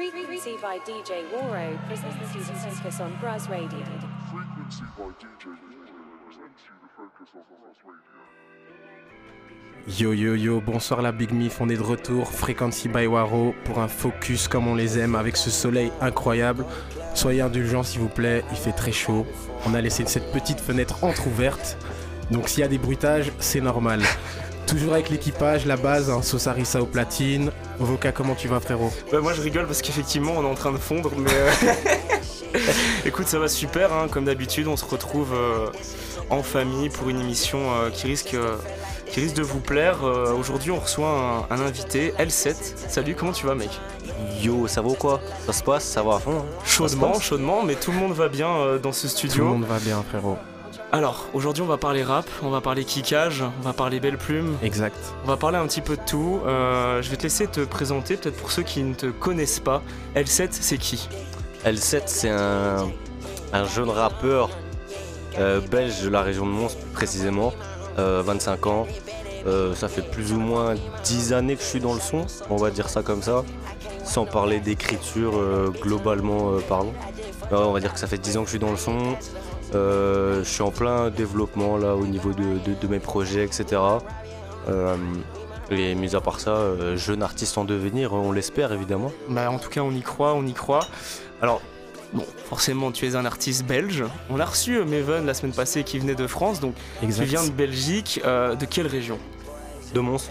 Frequency by DJ Waro presents you the focus on Buzz Radio. Frequency by DJ presents you the focus on Buzz Radio. Yo yo yo, bonsoir la Big Mif, on est de retour, Frequency by Waro, pour un focus comme on les aime, avec ce soleil incroyable. Soyez indulgents s'il vous plaît, il fait très chaud. On a laissé cette petite fenêtre entr'ouverte, donc s'il y a des bruitages, c'est normal. Toujours avec l'équipage, la base, hein, Sosarissa au platine. Voca, comment tu vas frérot? Bah, moi je rigole parce qu'effectivement on est en train de fondre, mais euh, écoute, ça va super. hein. Comme d'habitude, on se retrouve euh, en famille pour une émission euh, qui risque. euh, qui risque de vous plaire. Euh, Aujourd'hui, on reçoit un, un invité, L7. Salut, comment tu vas, mec? Yo, ça va ou quoi? Ça se passe, ça va à fond. hein Chaudement, chaudement, mais tout le monde va bien euh, dans ce Tout le studio. monde va bien frérot. Alors, aujourd'hui, on va parler rap, on va parler kickage, on va parler belle plume, Exact. on va parler un petit peu de tout. Euh, je vais te laisser te présenter, peut-être pour ceux qui ne te connaissent pas. L7, c'est qui? L7, c'est un, un jeune rappeur euh, belge de la région de Mons, précisément, euh, 25 ans. Euh, ça fait plus ou moins 10 années que je suis dans le son, on va dire ça comme ça, sans parler d'écriture euh, globalement euh, parlant. On va dire que ça fait 10 ans que je suis dans le son. Euh, je suis en plein développement là au niveau de, de- de mes projets, etc. Euh, et mis à part ça, euh, jeune artiste en devenir, on l'espère évidemment. Bah, en tout cas, on y croit, on y croit. Alors, bon, forcément, tu es un artiste belge. On a reçu Maven la semaine passée qui venait de France, donc Exact. tu viens de Belgique. De quelle région? De Mons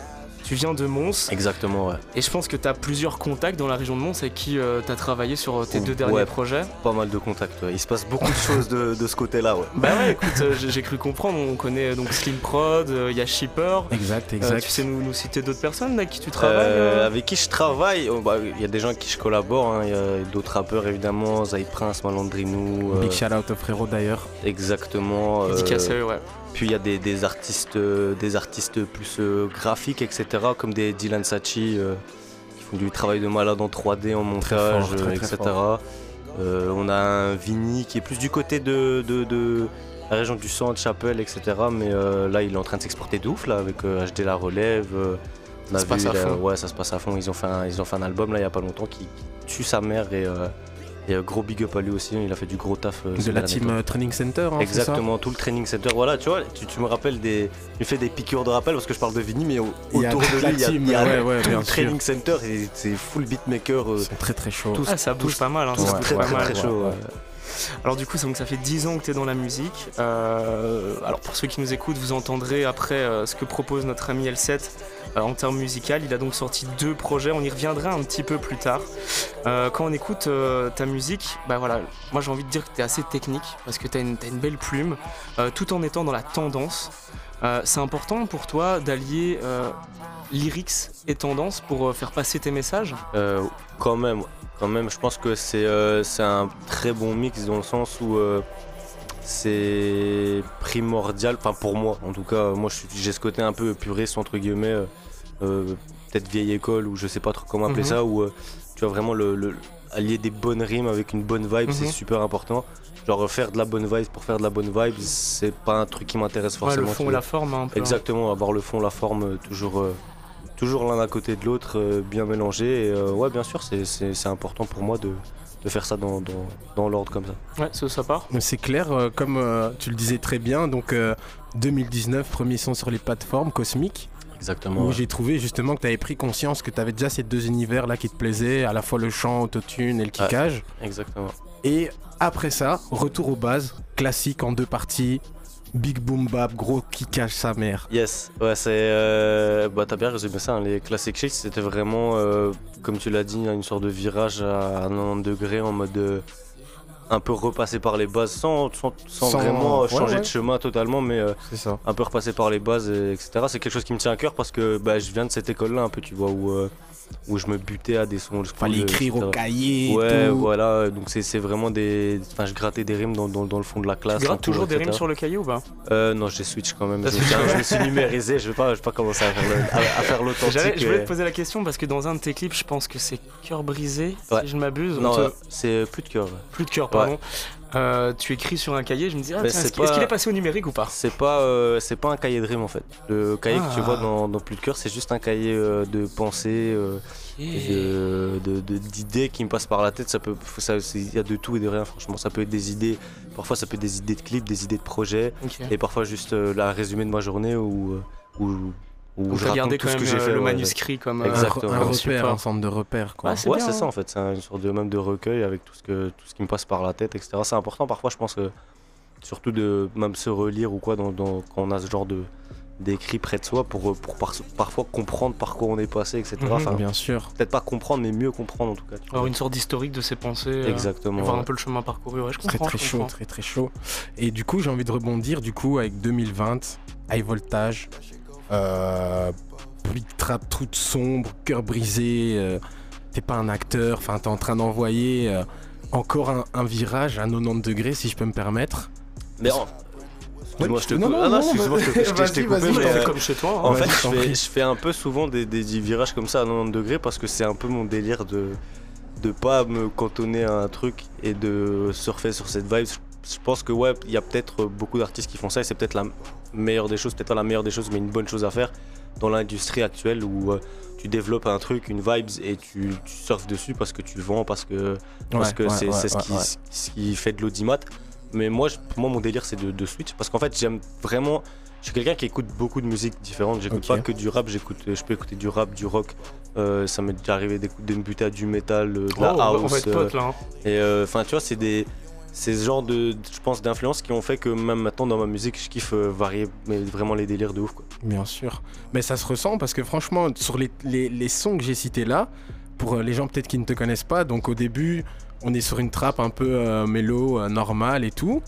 Tu viens de Mons. Exactement, ouais. Et je pense que tu as plusieurs contacts dans la région de Mons avec qui tu as travaillé sur euh, tes deux derniers projets. Pas mal de contacts, ouais. Il se passe beaucoup de choses de, de ce côté-là, ouais. Bah ouais, écoute, euh, j'ai cru comprendre. On connaît euh, donc Slim Prod, il y a Shipper. Exact, Euh, exact. tu sais nous, nous citer d'autres personnes avec qui tu travailles Euh, euh avec qui je travaille, oh, bah, il y a des gens avec qui je collabore, hein. il y a d'autres rappeurs évidemment, Zay Prince, Malandrinou, euh, Big shout out au frérot d'ailleurs. exactement. euh, Dédicacé, ouais. Puis il y a des, des artistes, euh, des artistes plus euh, graphiques, etc. Comme des Dylan Sachi euh, qui font du travail de malade en 3D, en montage, fort, très, très etc. fort. Euh, on a un Vini qui est plus du côté de, de- de la région du centre, Chapelle, etc. Mais euh, là, il est en train de s'exporter de ouf là avec euh, HD La Relève. euh, on a Ça se passe à là, fond. Ouais, ça se passe à fond. Ils ont fait un, ils ont fait un album là il y a pas longtemps qui, qui tue sa mère et, euh, et, euh, gros big up à lui aussi. Il a fait du gros taf. euh, De la team euh, Training Center, hein, c'est ça Exactement, tout le training center. Voilà, tu vois, tu, tu me rappelles des. Tu fais des piqûres de rappel parce que je parle de Vini, mais au- Il autour de lui, il y a, team, il y a ouais, ouais, tout le sûr. training center et c'est full beatmaker. euh, Ils sont très très chauds. tous- Ah, ça bouge pas mal, hein, Ouais, bouge très, pas très, chaud. ouais. ouais. Alors du coup, c'est donc ça fait 10 ans que tu es dans la musique. Euh, alors pour ceux qui nous écoutent, vous entendrez après euh, ce que propose notre ami L7 euh, en termes musical. Il a donc sorti deux projets, on y reviendra un petit peu plus tard. Euh, quand on écoute euh, ta musique, bah voilà, moi j'ai envie de dire que tu es assez technique parce que tu as, une belle plume, euh, tout en étant dans la tendance. Euh, c'est important pour toi d'allier euh, lyrics et tendance pour euh, faire passer tes messages? Euh, quand même, quand même, je pense que c'est euh, un très bon mix dans le sens où euh, c'est primordial, enfin pour moi en tout cas, moi j'ai ce côté un peu puriste entre guillemets, euh, euh, peut-être vieille école ou je sais pas trop comment appeler Mhm. ça, où euh, tu vois vraiment le, le- allier des bonnes rimes avec une bonne vibe, c'est Mhm. super important. Genre faire de la bonne vibe pour faire de la bonne vibe, c'est pas un truc qui m'intéresse Ouais, forcément. Le fond la forme un peu. hein. Exactement, avoir le fond, la forme, toujours, euh, toujours l'un à côté de l'autre, bien mélangé. Et ouais, bien sûr, c'est important pour moi de, de faire ça dans, dans, dans l'ordre comme ça. Ouais, ça, ça part. Mais C'est clair, euh, comme euh, tu le disais très bien, donc euh, 2019, premier son sur les plateformes cosmiques, Exactement. où ouais. j'ai trouvé justement que tu avais pris conscience que tu avais déjà ces deux univers là qui te plaisaient, à la fois le chant, autotune et le kickage. Exactement. Et après ça, retour aux bases, classique en deux parties, big boom bap, gros kickage sa mère. Yes, ouais, c'est. euh, bah, t'as bien résumé ça. hein, Les classic shit, c'était vraiment, euh, comme tu l'as dit, une sorte de virage à 90 degrés en mode. euh, un peu repassé par les bases sans, sans, sans Sans- vraiment ouais, changer ouais. de chemin totalement, mais C'est ça. un peu repasser par les bases, et etc. C'est quelque chose qui me tient à cœur parce que bah, je viens de cette école-là, un peu, tu vois, où, où je me butais à des sons. Fallait écrire au cahier. Ouais, tout. voilà, donc c'est c'est vraiment des. Enfin, je grattais des rimes dans, dans, dans le fond de la classe. Tu grattes cours, toujours des etc. rimes sur le cahier ou pas? Euh, non, j'ai switch quand même. Je me, suis, ouais. je me suis numérisé, je vais pas, je vais pas commencer à faire à, à l'authentique. Je voulais te poser la question parce que dans un de tes clips, je pense que c'est Cœur brisé, Ouais. si je m'abuse. Non, te- euh, c'est plus de cœur. Plus de cœur, pardon. Euh, tu écris sur un cahier, je me dis, ah, est-ce qu'il est passé au numérique ou pas C'est pas, euh, c'est pas un cahier de rime en fait. Le cahier que tu Ah. vois dans, dans Plus de cœur, c'est juste un cahier euh, de pensée, et de- de- d'idées qui me passent par la tête. Ça peut, ça- il y a de tout et de rien. Franchement, ça peut être des idées. Parfois, ça peut être des idées de clips, des idées de projets, et parfois juste la résumé de ma journée euh, où, je gardé tout quand ce même que j'ai euh, fait. le ouais. manuscrit comme, euh, Un, Exactement. repère, un centre de repère. Quoi. Ouais, c'est Ouais, c'est ça en fait, c'est une sorte de même de recueil avec tout ce que tout ce qui me passe par la tête, etc. C'est important parfois, je pense que surtout de même se relire ou quoi dans, dans- quand on a ce genre de d'écrit près de soi pour, pour par- parfois comprendre par quoi on est passé, etc. Mhm. Enfin, Bien sûr. peut-être pas comprendre, mais mieux comprendre en tout cas. avoir une sorte d'historique de ses pensées. euh, Exactement. voir ouais. un peu le chemin parcouru. Ouais, je Très comprends. très je chaud, très très chaud. Et du coup, j'ai envie de rebondir du coup avec 2020, high voltage, euh, trap toute sombre, cœur brisé. euh, t'es pas un acteur, enfin t'es en train d'envoyer euh, encore un, un virage à 90 degrés si je peux me permettre. Mais en- Excuse-moi, je te coupe. non, Ah non, non, excuse-moi, je t'ai- coupé, mais, euh, comme chez toi. hein. En fait, je fais, prie. je fais un peu souvent des, des virages comme ça à 90 degrés parce que c'est un peu mon délire de de pas me cantonner à un truc et de surfer sur cette vibe. Je pense que ouais, il y a peut-être beaucoup d'artistes qui font ça et c'est peut-être la meilleure des choses, peut-être pas la meilleure des choses, mais une bonne chose à faire dans l'industrie actuelle où euh, tu développes un truc, une vibes et tu, tu surfes dessus parce que tu le vends, parce que parce Ouais, que ouais, c'est ouais, c'est ce, ouais, qui, ouais. ce qui fait de l'audimat. Mais moi, je- pour moi, mon délire, c'est de, de switch. Parce qu'en fait, j'aime vraiment. Je suis quelqu'un qui écoute beaucoup de musique différente. J'écoute Ok. pas que du rap, j'écoute, je peux écouter du rap, du rock. Euh, ça m'est déjà arrivé d'écouter- de me buter à du métal, euh, de Oh, la on va- house. on va être euh, potes là. hein. et euh, enfin, tu vois, c'est des. C'est ce genre de, je pense, d'influences qui ont fait que même maintenant dans ma musique, je kiffe euh, varier mais vraiment les délires de ouf. Bien sûr. Mais ça se ressent parce que franchement, sur les, les- les sons que j'ai cités là, pour euh, les gens peut-être qui ne te connaissent pas, donc au début, on est sur une trappe un peu euh, mélo, euh, normale et tout.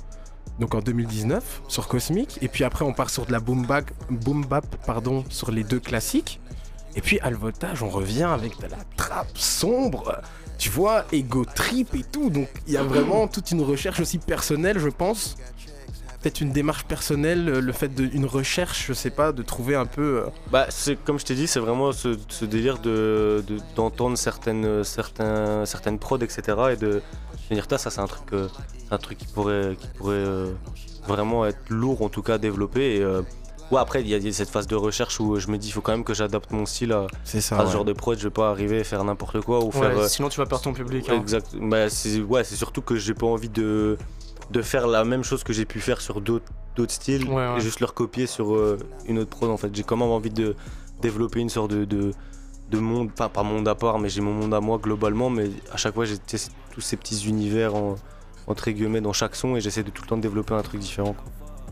Donc en 2019, sur Cosmic. Et puis après, on part sur de la boom, bap, boom bap pardon, sur les deux classiques. Et puis à le voltage, on revient avec de la trappe sombre. Tu vois, ego trip et tout. Donc il y a vraiment toute une recherche aussi personnelle, je pense. Peut-être une démarche personnelle, euh, le fait d'une recherche, je sais pas, de trouver un peu. euh, Bah, comme je t'ai dit, c'est vraiment ce, délire de de- d'entendre certaines prods, etc. Et de se dire, ça c'est un truc, euh, c'est un truc qui pourrait vraiment être lourd en tout cas euh, ouais, après il y, a- il y a cette phase de recherche où je me dis, il faut quand même que j'adapte mon style à, C'est ça. à ce ouais. genre de prod. Je vais pas arriver à faire n'importe quoi ou Ouais, faire. euh, Sinon, tu vas perdre ton public. hein. Exact. Bah, c'est ouais, c'est surtout que j'ai pas envie de de faire la même chose que j'ai pu faire sur d'autres styles Ouais, ouais. et juste leur copier sur euh, une autre prod en fait. J'ai quand même envie de développer une sorte de de, de monde, enfin pas monde à part, mais j'ai mon monde à moi globalement, mais à chaque fois j'ai tous ces petits univers en entre guillemets dans chaque son et j'essaie de tout le temps de développer un truc différent. quoi.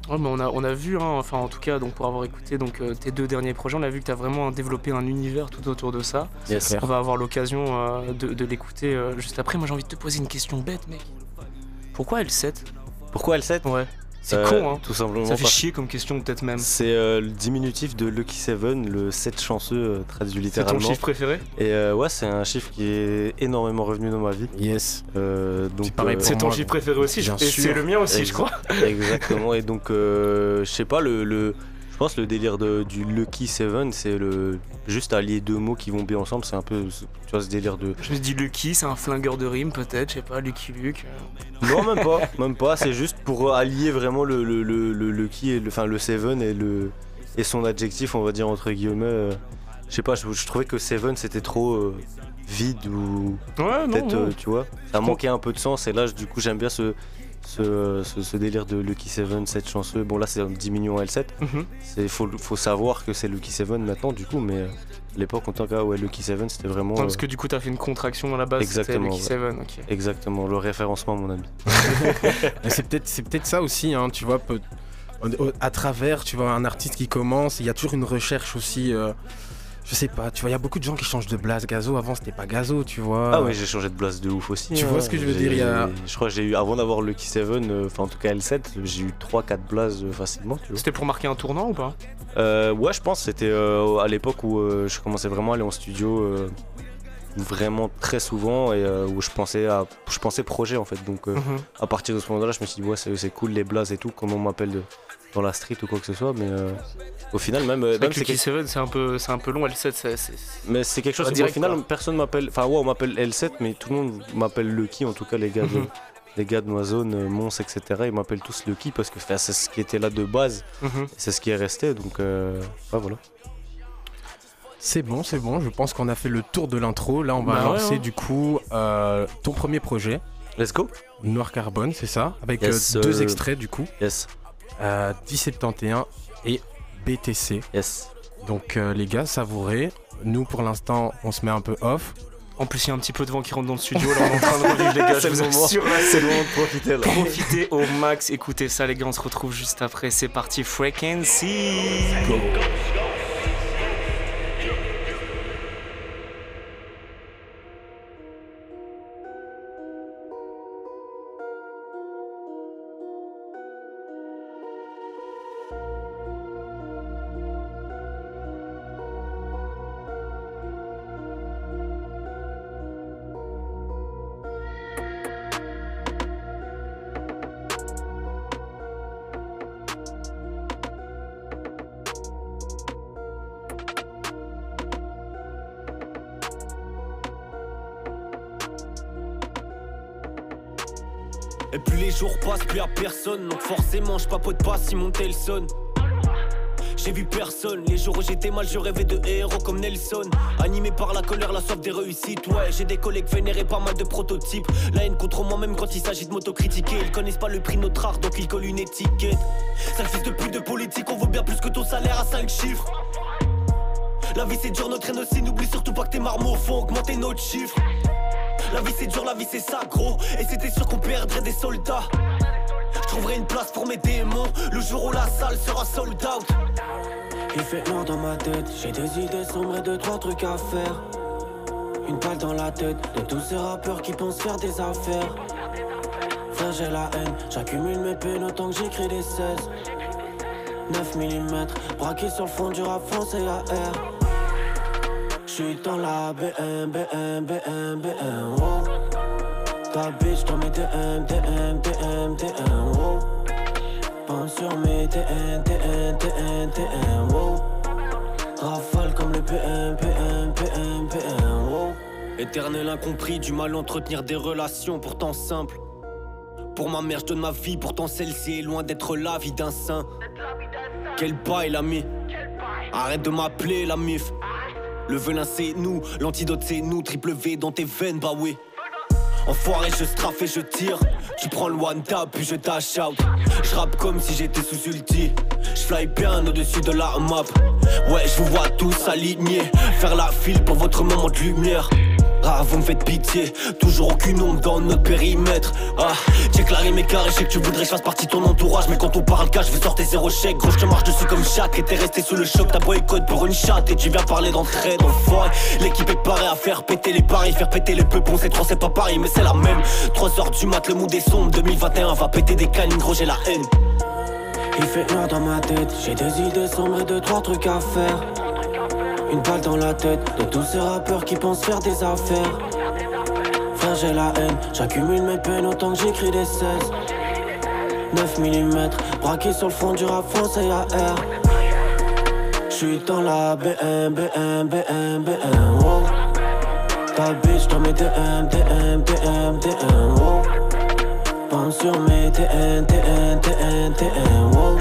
Ouais, mais on a, on a vu, hein, enfin en tout cas, donc pour avoir écouté donc, euh, tes deux derniers projets, on a vu que tu as vraiment développé un univers tout autour de ça. Yes. On va avoir l'occasion euh, de, de l'écouter euh, juste après. Moi j'ai envie de te poser une question bête, mec. Pourquoi L7 Pourquoi L7 Ouais. C'est Euh, con, hein. Tout simplement. Ça fait parce- chier comme question, peut-être même. C'est euh, le diminutif de Lucky Seven, le 7 chanceux euh, traduit C'est ton littéralement. chiffre préféré? Et euh, ouais, c'est un chiffre qui est énormément revenu dans ma vie. Yes. Euh, donc, C'est pareil euh, pour C'est ton moi, chiffre préféré aussi, je- et c'est le mien aussi, je crois. Exactement. Et donc, euh, je sais pas, le, le- je pense le délire de- du Lucky Seven, c'est le juste allier deux mots qui vont bien ensemble. C'est un peu, tu vois, ce délire de. Je me dis Lucky, c'est un flingueur de rime, peut-être, je sais pas, Lucky Luke. euh. Non, même pas, même pas. C'est juste pour allier vraiment le, le, le, le Lucky et le, enfin le Seven et le et son adjectif, on va dire entre guillemets. euh, je sais pas, je, je trouvais que Seven c'était trop euh, vide ou Ouais, non, peut-être, euh, tu vois, ça manquait un peu de sens. Et là, du coup, j'aime bien ce, ce, ce, ce délire de Lucky Seven, 7 chanceux. Bon, là, c'est un 10 millions L7. Mhm. Il faut, faut savoir que c'est Lucky Seven maintenant, du coup, mais euh, à l'époque, en tant que ouais, Lucky Seven, c'était vraiment. Parce euh, que du coup, t'as fait une contraction à la base, c'était Exactement, Lucky ouais. Seven, ok. Exactement, le référencement, mon ami. C'est peut-être c'est peut-être ça aussi, hein, tu vois, peut- à travers, tu vois, un artiste qui commence, il y a toujours une recherche aussi. euh, je sais pas, tu vois, il y a beaucoup de gens qui changent de blase. Gazo, avant c'était pas Gazo, tu vois. Ah, ouais, j'ai changé de place de ouf aussi. Tu hein. vois ce que je veux dire, il y a- Je crois que j'ai eu, avant d'avoir Lucky Seven, euh, enfin en tout cas L7, j'ai eu 3-4 blazes euh, facilement, tu vois. C'était pour marquer un tournant ou pas? Euh, ouais, je pense c'était euh, à l'époque où euh, je commençais vraiment à aller en studio euh, vraiment très souvent et euh, où je pensais à je pensais projet en fait. Donc euh, Mhm. à partir de ce moment-là, je me suis dit ouais, c'est c'est cool les blazes et tout, comment on m'appelle de- dans la street ou quoi que ce soit, mais euh, au final même, euh, même c'est. Seven, c'est un, peu, c'est un peu long, L7, c'est. mais c'est quelque chose direct, final quoi. personne m'appelle enfin ouais on m'appelle L7 mais tout le monde m'appelle Lucky en tout cas les gars de, Mhm. les gars de Noisone, euh, Mons, etc., ils m'appellent tous Lucky parce que c'est ce qui était là de base, Mhm. c'est ce qui est resté. Donc euh, ouais, voilà. C'est bon, c'est bon. Je pense qu'on a fait le tour de l'intro. Là, on va Bah ouais, lancer hein. du coup euh, ton premier projet, Let's go. Noir Carbone, c'est ça Avec Yes, euh, deux euh, extraits du coup, Yes, euh, 1071 et BTC. yes. Donc euh, les gars, savourez. Nous, pour l'instant, on se met un peu off. En plus, il y a un petit peu de vent qui rentre dans le studio. Là, on est en train de revivre, les gars. je vous assure. C'est le moment de profiter là. Profitez au max, écoutez ça les gars, on se retrouve juste après, c'est parti, Frequency Et les jours passent, plus y'a personne. Donc forcément, je papote pas si mon tel sonne. J'ai vu personne, les jours où j'étais mal, je rêvais de héros comme Nelson. Animé par la colère, la soif des réussites. Ouais, j'ai des collègues vénérés, pas mal de prototypes. La haine contre moi-même quand il s'agit de m'autocritiquer. Ils connaissent pas le prix de notre art, donc ils collent une étiquette. Ça de plus de politique, on vaut bien plus que ton salaire à 5 chiffres. La vie c'est dur, notre haine aussi. N'oublie surtout pas que tes marmots font augmenter notre chiffre. La vie c'est dur, la vie c'est ça Et c'était sûr qu'on perdrait des soldats. Je trouverai une place pour mes démons. Le jour où la salle sera sold out. Il fait noir dans ma tête. J'ai des idées sombres et deux trois trucs à faire. Une balle dans la tête. De tous ces rappeurs qui pensent faire des affaires. Frère j'ai la haine. J'accumule mes peines autant que j'écris des 16 9 mm Braqué sur le fond du rap français AR J'suis dans la BM, BM, BM, BM, wow. Ta bitch dans mes DM, DM, DM, DM, wow. Pense sur mes TN, TN, TN, TN, wow. Rafale comme le PM, PM, PM, PM, wow. Éternel incompris, du mal entretenir des relations pourtant simples. Pour ma mère, je donne ma vie, pourtant celle-ci est loin d'être la vie d'un saint. Quel bail, l'ami. Arrête de m'appeler la mif. Le venin c'est nous, l'antidote c'est nous, triple V dans tes veines, bah oui. Enfoiré, je straffe et je tire. Tu prends le one tap, puis je dash out. Je rappe comme si j'étais sous ulti. Je fly bien au-dessus de la map. Ouais, je vous vois tous alignés. Faire la file pour votre moment de lumière. Ah, vous me faites pitié, toujours aucune ombre dans notre périmètre. Ah, check la rime sais que tu voudrais que je fasse partie de ton entourage. Mais quand on parle cash, je veux sortir zéro chèque. Gros, je te marche dessus comme chaque. Et t'es resté sous le choc, t'as boycott pour une chatte. Et tu viens parler d'entraide, enfoiré. L'équipe est parée à faire péter les paris, faire péter les peupons. C'est trois, c'est pas pareil, mais c'est la même. 3 heures du mat, le mood est sombre. 2021 va péter des canines, gros, j'ai la haine. Il fait noir dans ma tête, j'ai des idées sombres et deux, trois trucs à faire. Une balle dans la tête de tous ces rappeurs qui pensent faire des affaires. Frère, j'ai la haine, j'accumule mes peines autant que j'écris des 16. 9 mm, braqué sur le fond du rap français AR. J'suis dans la BM, BM, BM, BM, wow. Ta bitch dans mes DM, DM, DM, DM, wow. Pense sur mes TN, TN, TN, TN, wow.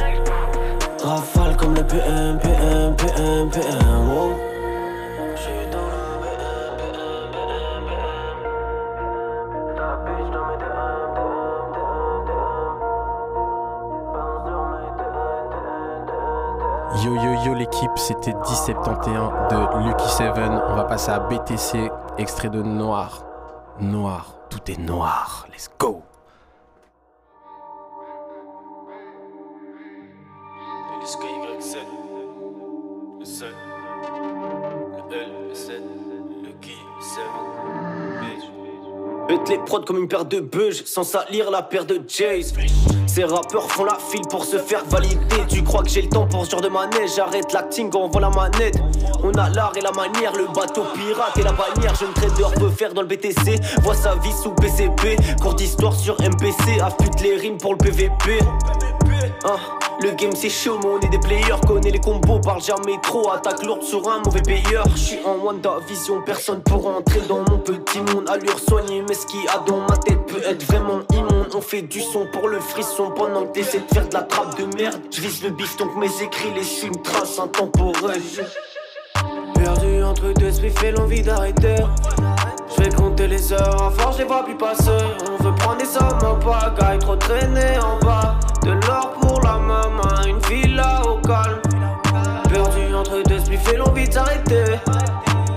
Rafale comme le PM, PM, Yo yo yo l'équipe, c'était 1071 de Lucky Seven. On va passer à BTC, extrait de Noir. Noir, tout est noir. Let's go. Le 7, le L, le 7, le Guy, le 7, Bête les prods comme une paire de bugs, sans salir la paire de Jays. Ces rappeurs font la file pour se faire valider. Tu crois que j'ai le temps pour ce genre de manège? J'arrête l'acting, envoie la manette. On a l'art et la manière, le bateau pirate et la bannière. Jeune trader peut faire dans le BTC. Vois sa vie sous PCP. Cours d'histoire sur MPC. Affûte les rimes pour le PVP. Hein, le game c'est chaud, mais on est des players. Connais les combos, parle jamais trop. Attaque lourde sur un mauvais payeur. J'suis en Wanda Vision, personne pour entrer dans mon petit monde. Allure soignée, mais ce qu'il y a dans ma tête peut être vraiment immonde. on fait du son pour le frisson pendant que t'essaies de faire de la trappe de merde. Je vise le bif donc mes écrits laissent une trace intemporelle. Perdu entre deux spiffs et l'envie d'arrêter. Je vais compter les heures, à force je les plus passer. On veut prendre des sommes en pagaille, trop traîner en bas. De l'or pour la maman, une villa au calme. Perdu entre deux spiffs et l'envie d'arrêter.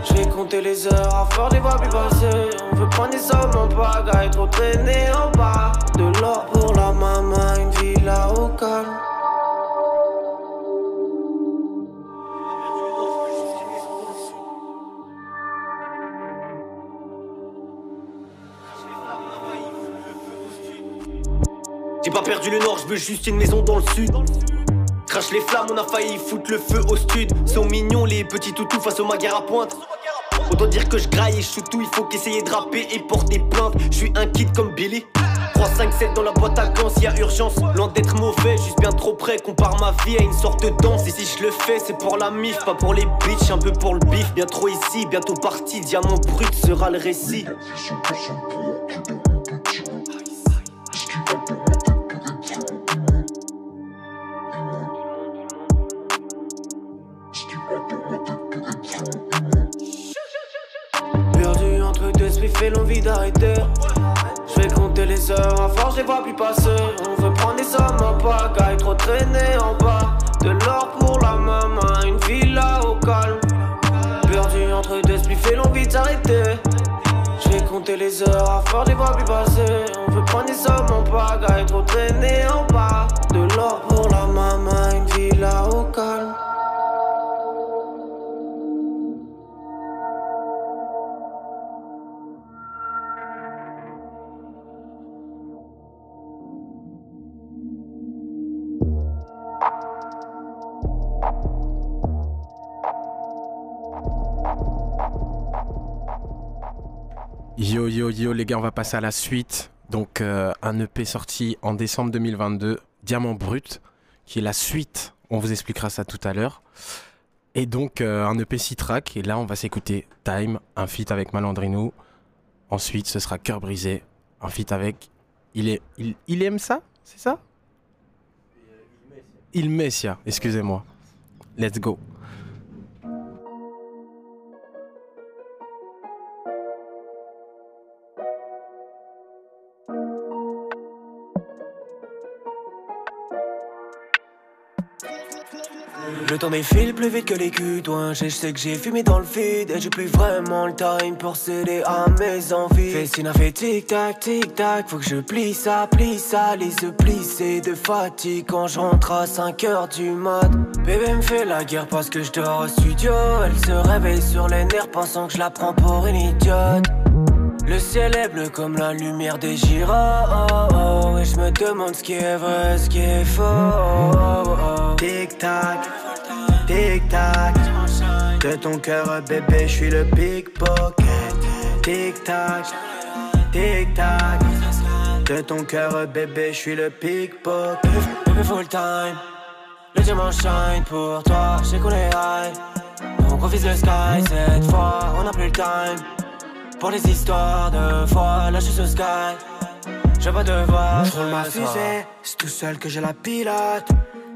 Je vais compter les heures, à force je les vois plus passer. On veut prendre des sommes en pagaille, trop traîner en bas. De l'or pour la maman, une villa au calme. J'ai pas perdu le nord, je veux juste une maison dans le sud. Crache les flammes, on a failli foutre le feu au stud. Sont mignons les petits toutous face au maguire à pointe. Autant dire que je graille et je tout, il faut qu'essayer de rapper et porter plainte. Je suis un kid comme Billy. 3, 5, 7 dans la boîte à gants, y a urgence. Loin mauvais, juste bien trop près. Compare ma vie à une sorte de danse. Et si je le fais, c'est pour la mif, pas pour les bitches, un peu pour le bif. Bien trop ici, bientôt parti. Diamant brut sera le récit. L'envie d'arrêter. Je vais compter les heures, à force je les vois plus passer. On veut prendre des sommes en pagaille, trop traîner en bas. De l'or pour la maman, une villa au calme. Perdu entre deux spiffs et l'envie d'arrêter. Je vais compter les heures, à force je les vois plus passer. On veut prendre des sommes en pagaille, trop traîner en bas. De l'or pour Yo yo yo les gars, on va passer à la suite. Donc euh, un EP sorti en décembre 2022, Diamant Brut, qui est la suite. On vous expliquera ça tout à l'heure. Et donc euh, un EP 6 tracks. Et là on va s'écouter Time, un feat avec Malandrino. Ensuite ce sera Cœur brisé, un feat avec... Il, est... il... aime ça C'est ça? Il Messia, excusez-moi. Let's go. Le temps défile plus vite que les toi. Je sais que j'ai fumé dans le vide et j'ai plus vraiment le time pour céder à mes envies. Fessina fait tic tac, tic tac, faut que je plie ça, plie ça, les yeux de fatigue quand je rentre à 5 heures du mat. Bébé me fait la guerre parce que je dors au studio. Elle se réveille sur les nerfs pensant que je la prends pour une idiote. Le ciel est bleu comme la lumière des gyros Et je me demande ce qui est vrai, ce qui est faux Tic tac, tic tac De ton cœur bébé, je suis le pickpocket. Tic tac, tic tac De ton cœur bébé, je suis le pickpocket. Bébé full time. Le diamant shine pour toi, j'ai qu'on est high On refise le sky cette fois, on a plus le time. Pour les histoires de foi, là je suis au sky. Je vais pas devoir. Je ma fusée, c'est tout seul que je la pilote.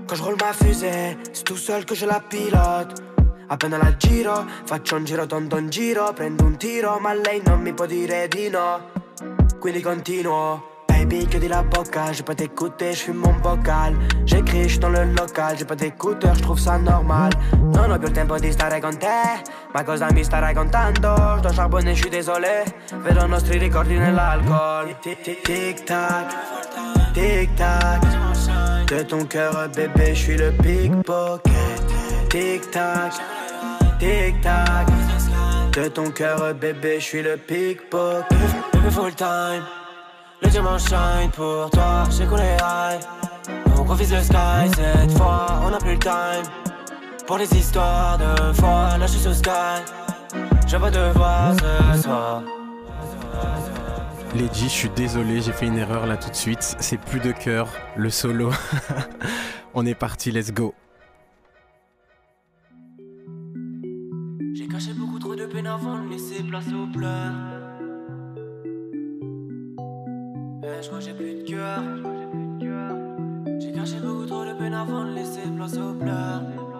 Quand je roule ma fusée, c'est tout seul que je la pilote. Appena la giro, faccio un giro tondo un giro, prendo un tiro, ma lei non mi può dire di no. Quindi continuo. Baby, chiudi la bocca, j'ai pas t'écouter, je fume mon bocal. J'écris, je dans le local, j'ai pas d'écouteur, je trouve ça normal. Non ho più il tempo di stare con te, ma cosa mi starai contando? Sto charbonne, je suis désolé, vedo i nostri ricordi nell'alcol. Tic tac, tic tac. De ton cœur, bébé, je suis le pickpocket. Tic tac, tic tac. De ton cœur, bébé, je suis le pickpocket. Bébé full time. Le diamant shine pour toi, j'ai qu'on est high. On refise le sky cette fois, on a plus le time. Pour les histoires de foi, là je suis sur sky. Je vais devoir ce soir. Lady, je suis désolé, j'ai fait une erreur là tout de suite. C'est plus de cœur, le solo. On est parti, let's go. J'ai caché beaucoup trop de peine avant de laisser place aux pleurs. Eh, je crois que j'ai plus de cœur. J'ai caché beaucoup trop de peine avant de laisser place aux pleurs.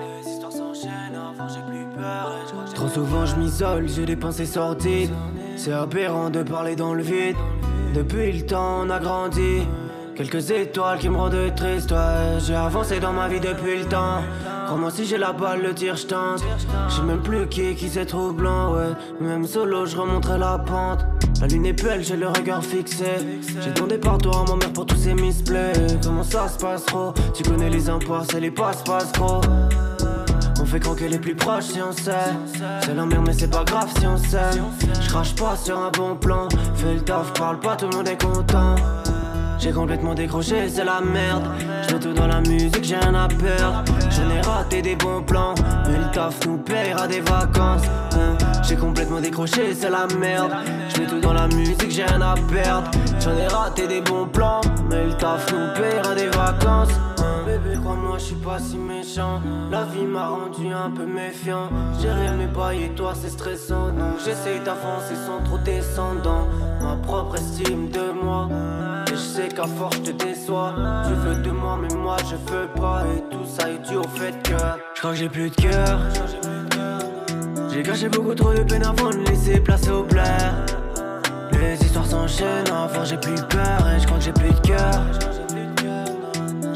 Les histoires s'enchaînent, avant j'ai plus peur. Trop souvent je m'isole, j'ai des pensées sorties. C'est aberrant de parler dans le vide. Depuis le temps, on a grandi. Quelques étoiles qui me rendent triste, ouais. J'ai avancé dans ma vie depuis le temps. Crois-moi, si j'ai la balle, le tir, je tente. J'sais même plus qui qui c'est troublant, ouais. Même solo, je remonterai la pente. La lune est belle, j'ai le regard fixé. J'ai demandé partout à ma mère pour tous ces misplays. Comment ça se passe, trop? Tu connais les impôts, c'est les passe-passe. Fait croquer les plus proches si on sait. C'est la merde, mais c'est pas grave si on sait. Je crache pas sur un bon plan. Fais le taf, parle pas, tout le monde est content. J'ai complètement décroché, c'est la merde. Je tout dans la musique, j'ai rien à perdre. J'en ai raté des bons plans, mais le taf nous paiera des vacances. Hein. J'ai complètement décroché, c'est la merde. Je tout dans la musique, j'ai rien à perdre. J'en ai raté des bons plans, mais le taf nous paiera des vacances. Crois-moi, je suis pas si méchant. La vie m'a rendu un peu méfiant. Rien mes bails et toi, c'est stressant. Donc j'essaye d'avancer sans trop descendant. Ma propre estime de moi. Et je sais qu'à force je te déçois. Tu veux de moi, mais moi je veux pas. Et tout ça est dû au fait que je crois que j'ai plus de cœur. J'ai caché beaucoup trop de peine avant de laisser place au plaire. Les histoires s'enchaînent, enfin j'ai plus peur et je crois que j'ai plus de cœur.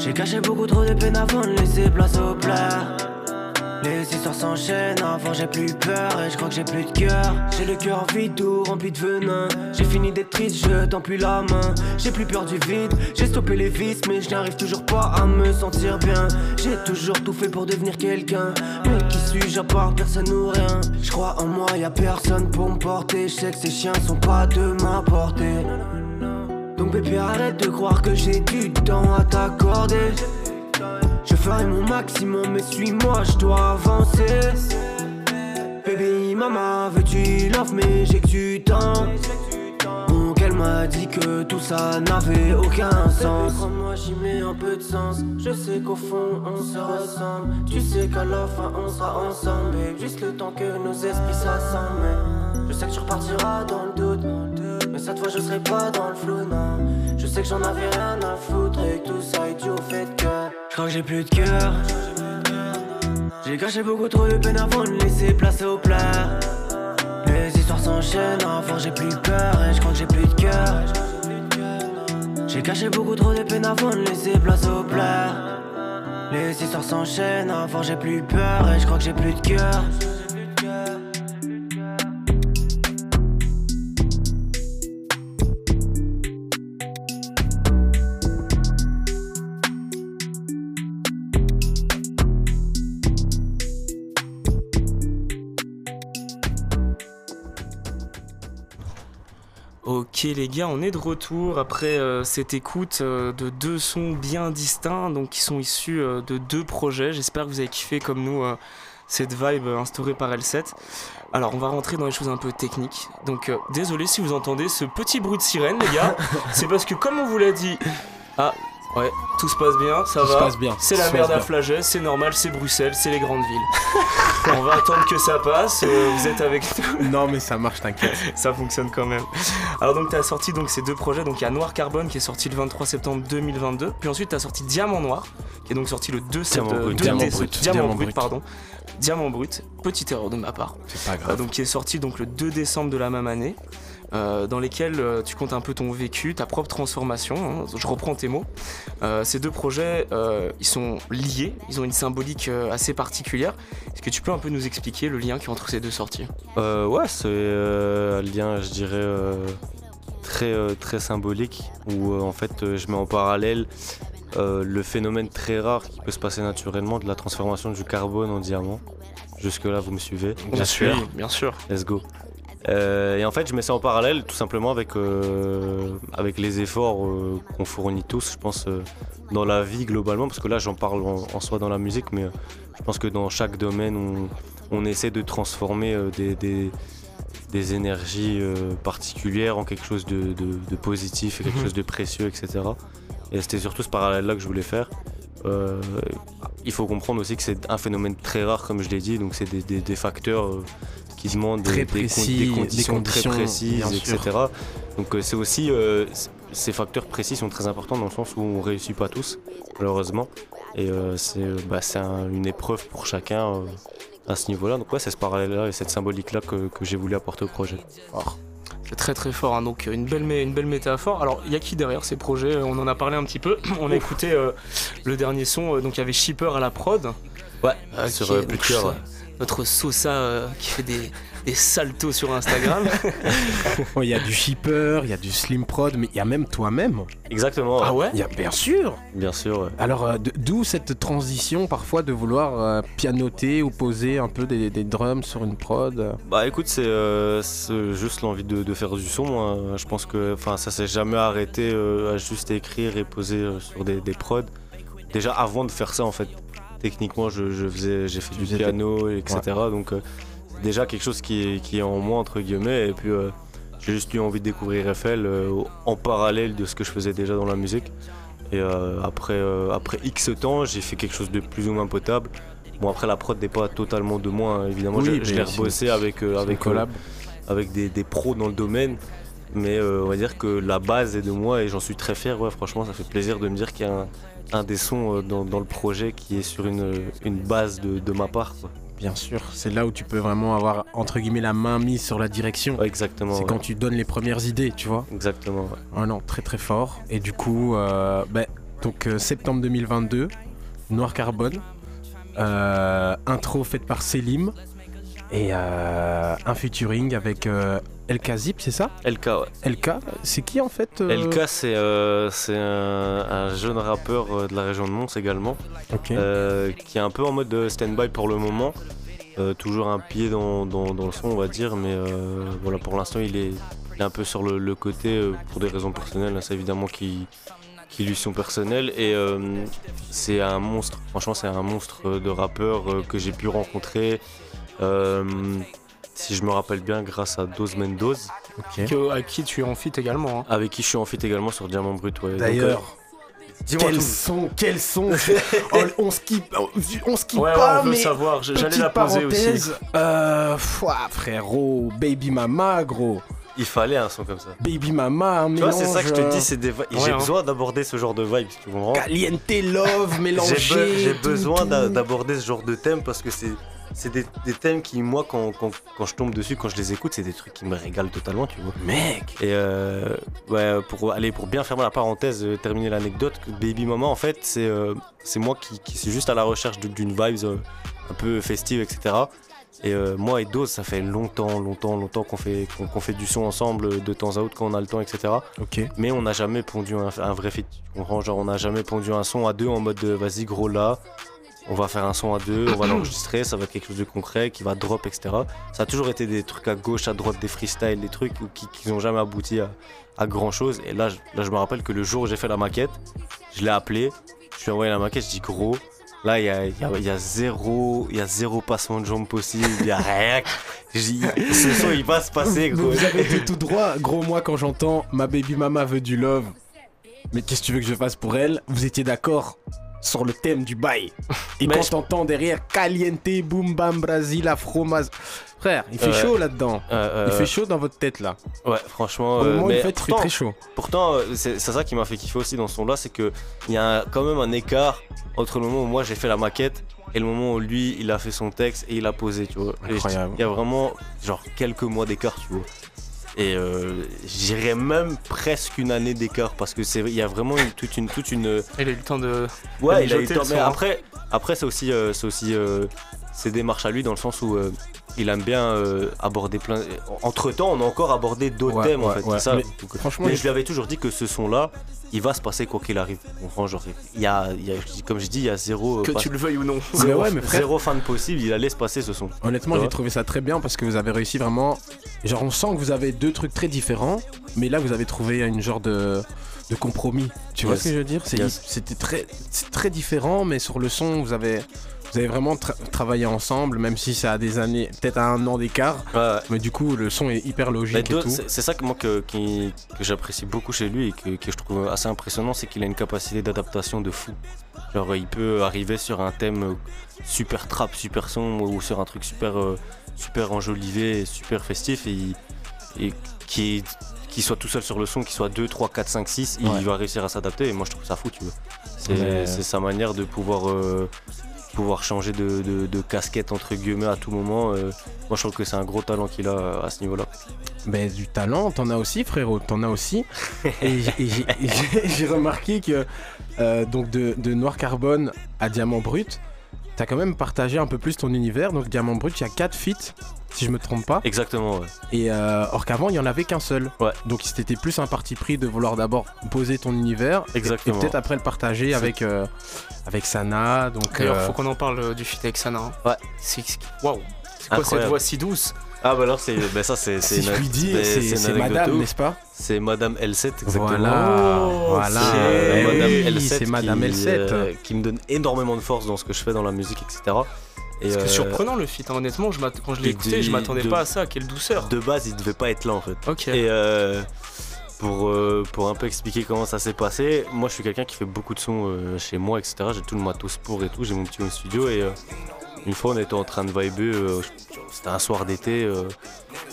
J'ai caché beaucoup trop de peine avant de laisser place au plaire. Les histoires s'enchaînent, avant j'ai plus peur et je crois que j'ai plus de cœur. J'ai le cœur vide, tout rempli de venin. J'ai fini d'être triste, je tends plus la main. J'ai plus peur du vide, j'ai stoppé les vices, mais je n'arrive toujours pas à me sentir bien. J'ai toujours tout fait pour devenir quelqu'un. Mais qui suis-je à part personne ou rien? Je crois en moi, y a personne pour me porter. Je sais que ces chiens sont pas de ma portée. Donc bébé arrête de croire que j'ai du temps à t'accorder. Je ferai mon maximum mais suis-moi je dois avancer. Baby maman veux-tu love mais j'ai que du temps. Donc elle m'a dit que tout ça n'avait aucun sens. Moi j'y mets un peu de sens. Je sais qu'au fond on se ressemble. Tu sais qu'à la fin on sera ensemble. Juste le temps que nos esprits s'assemblent Je sais que tu repartiras dans le doute mais cette fois je serai pas dans le flou, non. Je sais que j'en avais rien à foutre et tout ça est dû au fait que je crois que j'ai plus de cœur. J'ai caché beaucoup trop de peine avant de laisser place au plat. Les histoires s'enchaînent, enfin j'ai plus peur et je crois que j'ai plus de cœur. J'ai caché beaucoup trop de peine avant de laisser place au plat. Les histoires s'enchaînent, enfin j'ai plus peur et je crois que j'ai plus de cœur. Ok les gars, on est de retour après euh, cette écoute euh, de deux sons bien distincts, donc qui sont issus euh, de deux projets. J'espère que vous avez kiffé comme nous cette vibe instaurée par L7. Alors on va rentrer dans les choses un peu techniques. Donc désolé si vous entendez ce petit bruit de sirène les gars. C'est parce que comme on vous l'a dit... Ah Ouais, tout se passe bien, ça Tout va. se passe bien. C'est la merde à. Flagey, c'est normal, c'est Bruxelles, c'est les grandes villes. On va attendre que ça passe, euh, vous êtes avec nous. Non, mais ça marche, t'inquiète. ça fonctionne quand même. Alors donc tu as sorti donc ces deux projets, donc il y a Noir Carbone qui est sorti le 23 septembre 2022, puis ensuite tu as sorti Diamant Noir qui est donc sorti le 2 septembre. 2 Diamant Brut. Diamant, Diamant brut, Brut. pardon. Diamant Brut, petite erreur de ma part. C'est pas Euh, grave. donc qui est sorti donc le 2 décembre de la même année. Euh, dans lesquels euh, tu comptes un peu ton vécu, ta propre transformation. hein. je reprends tes mots. Euh, ces deux projets, euh, ils sont liés, ils ont une symbolique assez particulière. Est-ce que tu peux un peu nous expliquer le lien qui est entre ces deux sorties? Euh, ouais, c'est euh, un lien, je dirais, euh, très, euh, très symbolique, où euh, en fait je mets en parallèle euh, le phénomène très rare qui peut se passer naturellement de la transformation du carbone en diamant. Jusque-là, vous me suivez? On suit, bien sûr. Let's go. Euh, et en fait, je mets ça en parallèle tout simplement avec, euh, avec les efforts euh, qu'on fournit tous, je pense, dans la vie globalement, parce que là, j'en parle en, en soi dans la musique, mais je pense que dans chaque domaine, on, on essaie de transformer des, des, des énergies particulières en quelque chose de, de- de positif et quelque Mhm. chose de précieux, etc. Et c'était surtout ce parallèle-là que je voulais faire. Il faut comprendre aussi que c'est un phénomène très rare, comme je l'ai dit, donc c'est des- des facteurs Très des, con- précis, des des conditions conditions, très précises, etc. sûr. Donc euh, c'est aussi, euh, ces facteurs précis sont très importants dans le sens où on réussit pas tous, malheureusement. Et euh, c'est bah, un- une épreuve pour chacun euh, à ce niveau-là. Donc ouais, c'est ce parallèle-là et cette symbolique-là que, que j'ai voulu apporter au projet. C'est très très fort, hein. donc une belle, une belle métaphore. Alors, il y a qui derrière ces projets? On en a parlé un petit peu. On a écouté euh, le dernier son, donc il y avait Shipper à la prod. Ouais, sur qui Notre Sosa euh, qui fait des, des saltos sur Instagram. Oh, Il y a du shipper, il y a du slim prod, mais il y a même toi-même. Exactement. ah ouais? Il y a bien sûr. Bien sûr. ouais. Alors euh, d'où cette transition parfois de vouloir euh, pianoter ou poser un peu des, des drums sur une prod? Bah écoute, c'est euh, juste l'envie de, de faire du son. moi. Je pense que enfin, ça s'est jamais arrêté euh, à juste écrire et poser euh, sur des, des prods. Déjà avant de faire ça, en fait, techniquement, je, je faisais, j'ai fait Tu du piano, etc. Donc euh, c'est déjà quelque chose qui est, qui est en moi, entre guillemets. Et puis euh, j'ai juste eu envie de découvrir FL euh, en parallèle de ce que je faisais déjà dans la musique. Et euh, après, après X temps, j'ai fait quelque chose de plus ou moins potable. Bon après la prod n'est pas totalement de moi hein, évidemment Oui, je, l'ai rebossé avec avec collab. avec des, des pros dans le domaine mais euh, on va dire que la base est de moi et j'en suis très fier ouais franchement ça fait plaisir de me dire qu'il y a un, un des sons euh, dans, dans le projet qui est sur une, une base de, de ma part quoi. Bien sûr, c'est là où tu peux vraiment avoir entre guillemets la main mise sur la direction. Ouais, exactement c'est ouais. quand tu donnes les premières idées, tu vois. exactement ouais. Ah non, très très fort. Et du coup, euh, ben, donc euh, septembre 2022, Noir Carbone, euh, intro faite par Selim et un featuring avec euh, LK Zip, c'est ça LK ouais. LK, c'est qui en fait euh, LK c'est euh, un, un jeune rappeur euh, de la région de Mons également euh, qui est un peu en mode de stand-by pour le moment. Toujours un pied dans, dans- dans le son, on va dire, mais voilà, pour l'instant, il est, il est un peu sur le, le côté pour des raisons personnelles. hein, c'est évidemment qui, qui lui sont personnelles et c'est un monstre. Franchement, c'est un monstre de rappeur que j'ai pu rencontrer. Si je me rappelle bien, grâce à Dose Mendoz, ok. que- à qui tu es en fit également. hein. avec qui je suis en fit également sur Diamant Brut. ouais. D'ailleurs, euh, dis-moi quel tout. son, quel son Oh, On skip, on skip Ouais, ouais, pas, on veut mais savoir. J'allais la poser aussi. parenthèse. Euh, fouah, frérot, Baby Mama, gros. Il fallait un son comme ça. Baby Mama, un Tu vois, c'est ça que je te mélange, dis, c'est des Ouais, J'ai hein. besoin d'aborder ce genre de vibes, tu comprends? Caliente Love mélangé. J'ai be- besoin d'aborder ce genre de thème parce que c'est c'est des, des thèmes qui, moi, quand, quand, quand je tombe dessus, quand je les écoute, c'est des trucs qui me régalent totalement, tu vois. Mec. Et euh, ouais, pour aller pour bien fermer la parenthèse, euh, terminer l'anecdote, Baby Mama, en fait, c'est euh, c'est moi qui, qui suis juste à la recherche d'une vibe euh, un peu festive, etc. Et moi et Dose, ça fait longtemps, longtemps, longtemps qu'on fait, qu'on fait du son ensemble, de temps à autre quand on a le temps, etc. Ok. Mais on n'a jamais pondu un, un vrai feat. Genre, on n'a jamais pondu un son à deux en mode vas-y, gros là, on va faire un son à deux, on va l'enregistrer, ça va être quelque chose de concret qui va drop, etc. Ça a toujours été des trucs à gauche, à droite, des freestyles, des trucs qui n'ont jamais abouti à, à grand chose. Et là je, là, je me rappelle que le jour où j'ai fait la maquette, je l'ai appelé, je lui ai envoyé la maquette, je dis gros. Là, il y a, il y a- il y a zéro, il y a zéro passement de jambes possible, il y a rien. Ce son, il va se passer, gros. vous avez été tout droit. Gros, moi, quand j'entends ma baby mama veut du love, mais qu'est-ce que tu veux que je fasse pour elle? Vous étiez d'accord? Sur le thème du bail. Et quand t'entends derrière Caliente, Boom Bam, Brasil, Afromaz. Frère, il fait chaud là-dedans. Euh, Il euh, fait chaud dans votre tête là. Ouais, franchement. Au euh, moment mais il fait pourtant- très chaud. Pourtant, euh, c'est c'est ça qui m'a fait kiffer aussi dans ce son-là, c'est que il y a quand même un écart entre le moment où moi j'ai fait la maquette et le moment où lui il a fait son texte et il a posé, tu vois. Incroyable. Il y a vraiment genre quelques mois d'écart, tu vois. Et euh, j'irais même presque une année d'écart parce que c'est il y a vraiment une- toute une toute une Il a eu le temps de. Ouais, de il a eu le temps. Mais son, après, après c'est aussi, euh, c'est aussi euh, ses démarches à lui dans le sens où euh, il aime bien euh, aborder plein. Entre temps, on a encore abordé d'autres Ouais, thèmes en fait. ouais. ça. Mais Donc, Franchement, mais je lui avais toujours dit que ce son-là, il va se passer quoi qu'il arrive. Comprends, genre, il y a, il y a- comme je dis, il y a zéro. Que pas- tu le veuilles ou non. Mais zéro, ouais, mais frère- zéro fan possible, il allait se passer ce son. Honnêtement, j'ai trouvé ça très bien parce que vous avez réussi vraiment. Genre, on sent que vous avez deux trucs très différents, mais là, vous avez trouvé une genre de, de compromis. Tu vois ce que je veux dire? Yes. C'était très, c'est très différent, mais sur le son, vous avez, vous avez vraiment tra- travaillé ensemble, même si ça a des années, peut-être à un an d'écart. Ouais. Mais du coup, le son est hyper logique c'est ça que moi que, j'apprécie beaucoup chez lui et que, que je trouve assez impressionnant, c'est qu'il a une capacité d'adaptation de fou. Genre il peut arriver sur un thème super trap, super sombre ou sur un truc super euh, super enjolivé, super festif et, qui est qu'il soit tout seul sur le son, qu'il soit 2, 3, 4, 5, 6, Ouais. il va réussir à s'adapter. Et moi, je trouve ça fou, tu vois. C'est sa manière de pouvoir, euh, pouvoir changer de, casquette, entre guillemets, à tout moment. euh. moi, je trouve que c'est un gros talent qu'il a à ce niveau-là. Ben, du talent, t'en as aussi, frérot, t'en as aussi. et j'ai- remarqué que euh, donc de Noir Carbone à Diamant Brut, t'as quand même partagé un peu plus ton univers. Donc Diamant Brut, il y a 4 feats, si je me trompe pas. Exactement, ouais. Et euh, or qu'avant, il y en avait qu'un seul. Ouais. Donc c'était plus un parti pris de vouloir d'abord poser ton univers et Exactement. peut-être après le partager avec, euh, avec Sana. Donc, D'ailleurs, euh, faut qu'on en parle du feat avec Sana. hein. Ouais. C'est waouh. C'est quoi cette voix si douce? Ah, bah alors, c'est ben ça, c'est c'est si je c'est madame, n'est-ce pas? C'est Madame L7, exactement. Voilà, Oh, voilà. c'est- Eh Madame oui, L7 c'est Madame qui, L7. euh, qui me donne énormément de force dans ce que je fais dans la musique, etc. Et, C'est euh, surprenant le feat, hein. honnêtement, je quand je l'ai écouté, je de- m'attendais de- pas à ça, quelle douceur. De base, il devait pas être là en fait. Ok. Et euh, pour, euh, pour un peu expliquer comment ça s'est passé, moi je suis quelqu'un qui fait beaucoup de sons euh, chez moi, etc. J'ai tout le matos pour et tout, j'ai mon petit home studio et euh, une fois on était en train de vibrer, euh, c'était un soir d'été, euh,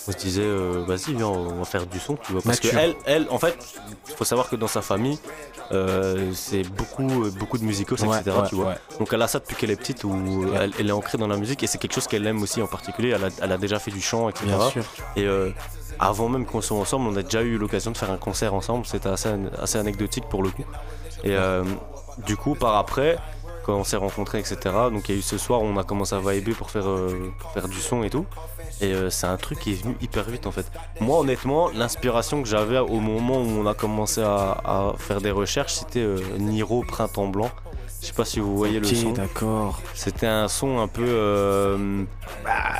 on se disait euh, vas-y viens on va faire du son, tu vois. Parce que Nature. elle, elle, en fait, il faut savoir que dans sa famille, euh, c'est beaucoup, beaucoup de musicos, etc. Ouais, ouais, tu vois. ouais. Donc elle a ça depuis qu'elle est petite, où elle, elle est ancrée dans la musique et c'est quelque chose qu'elle aime aussi en particulier. Elle a, elle a déjà fait du chant, etc. Bien sûr. Et avant même qu'on soit ensemble, on a déjà eu l'occasion de faire un concert ensemble. C'était assez, assez anecdotique pour le coup. Et du coup, par après, quand on s'est rencontrés, etc. Donc il y a eu ce soir où on a commencé à vibrer pour faire, euh, pour faire du son et tout. Et euh, c'est un truc qui est venu hyper vite en fait. Moi honnêtement, l'inspiration que j'avais au moment où on a commencé à, à faire des recherches, c'était euh, Niro Printemps Blanc. Je sais pas si vous voyez le son. D'accord. C'était un son un peu euh,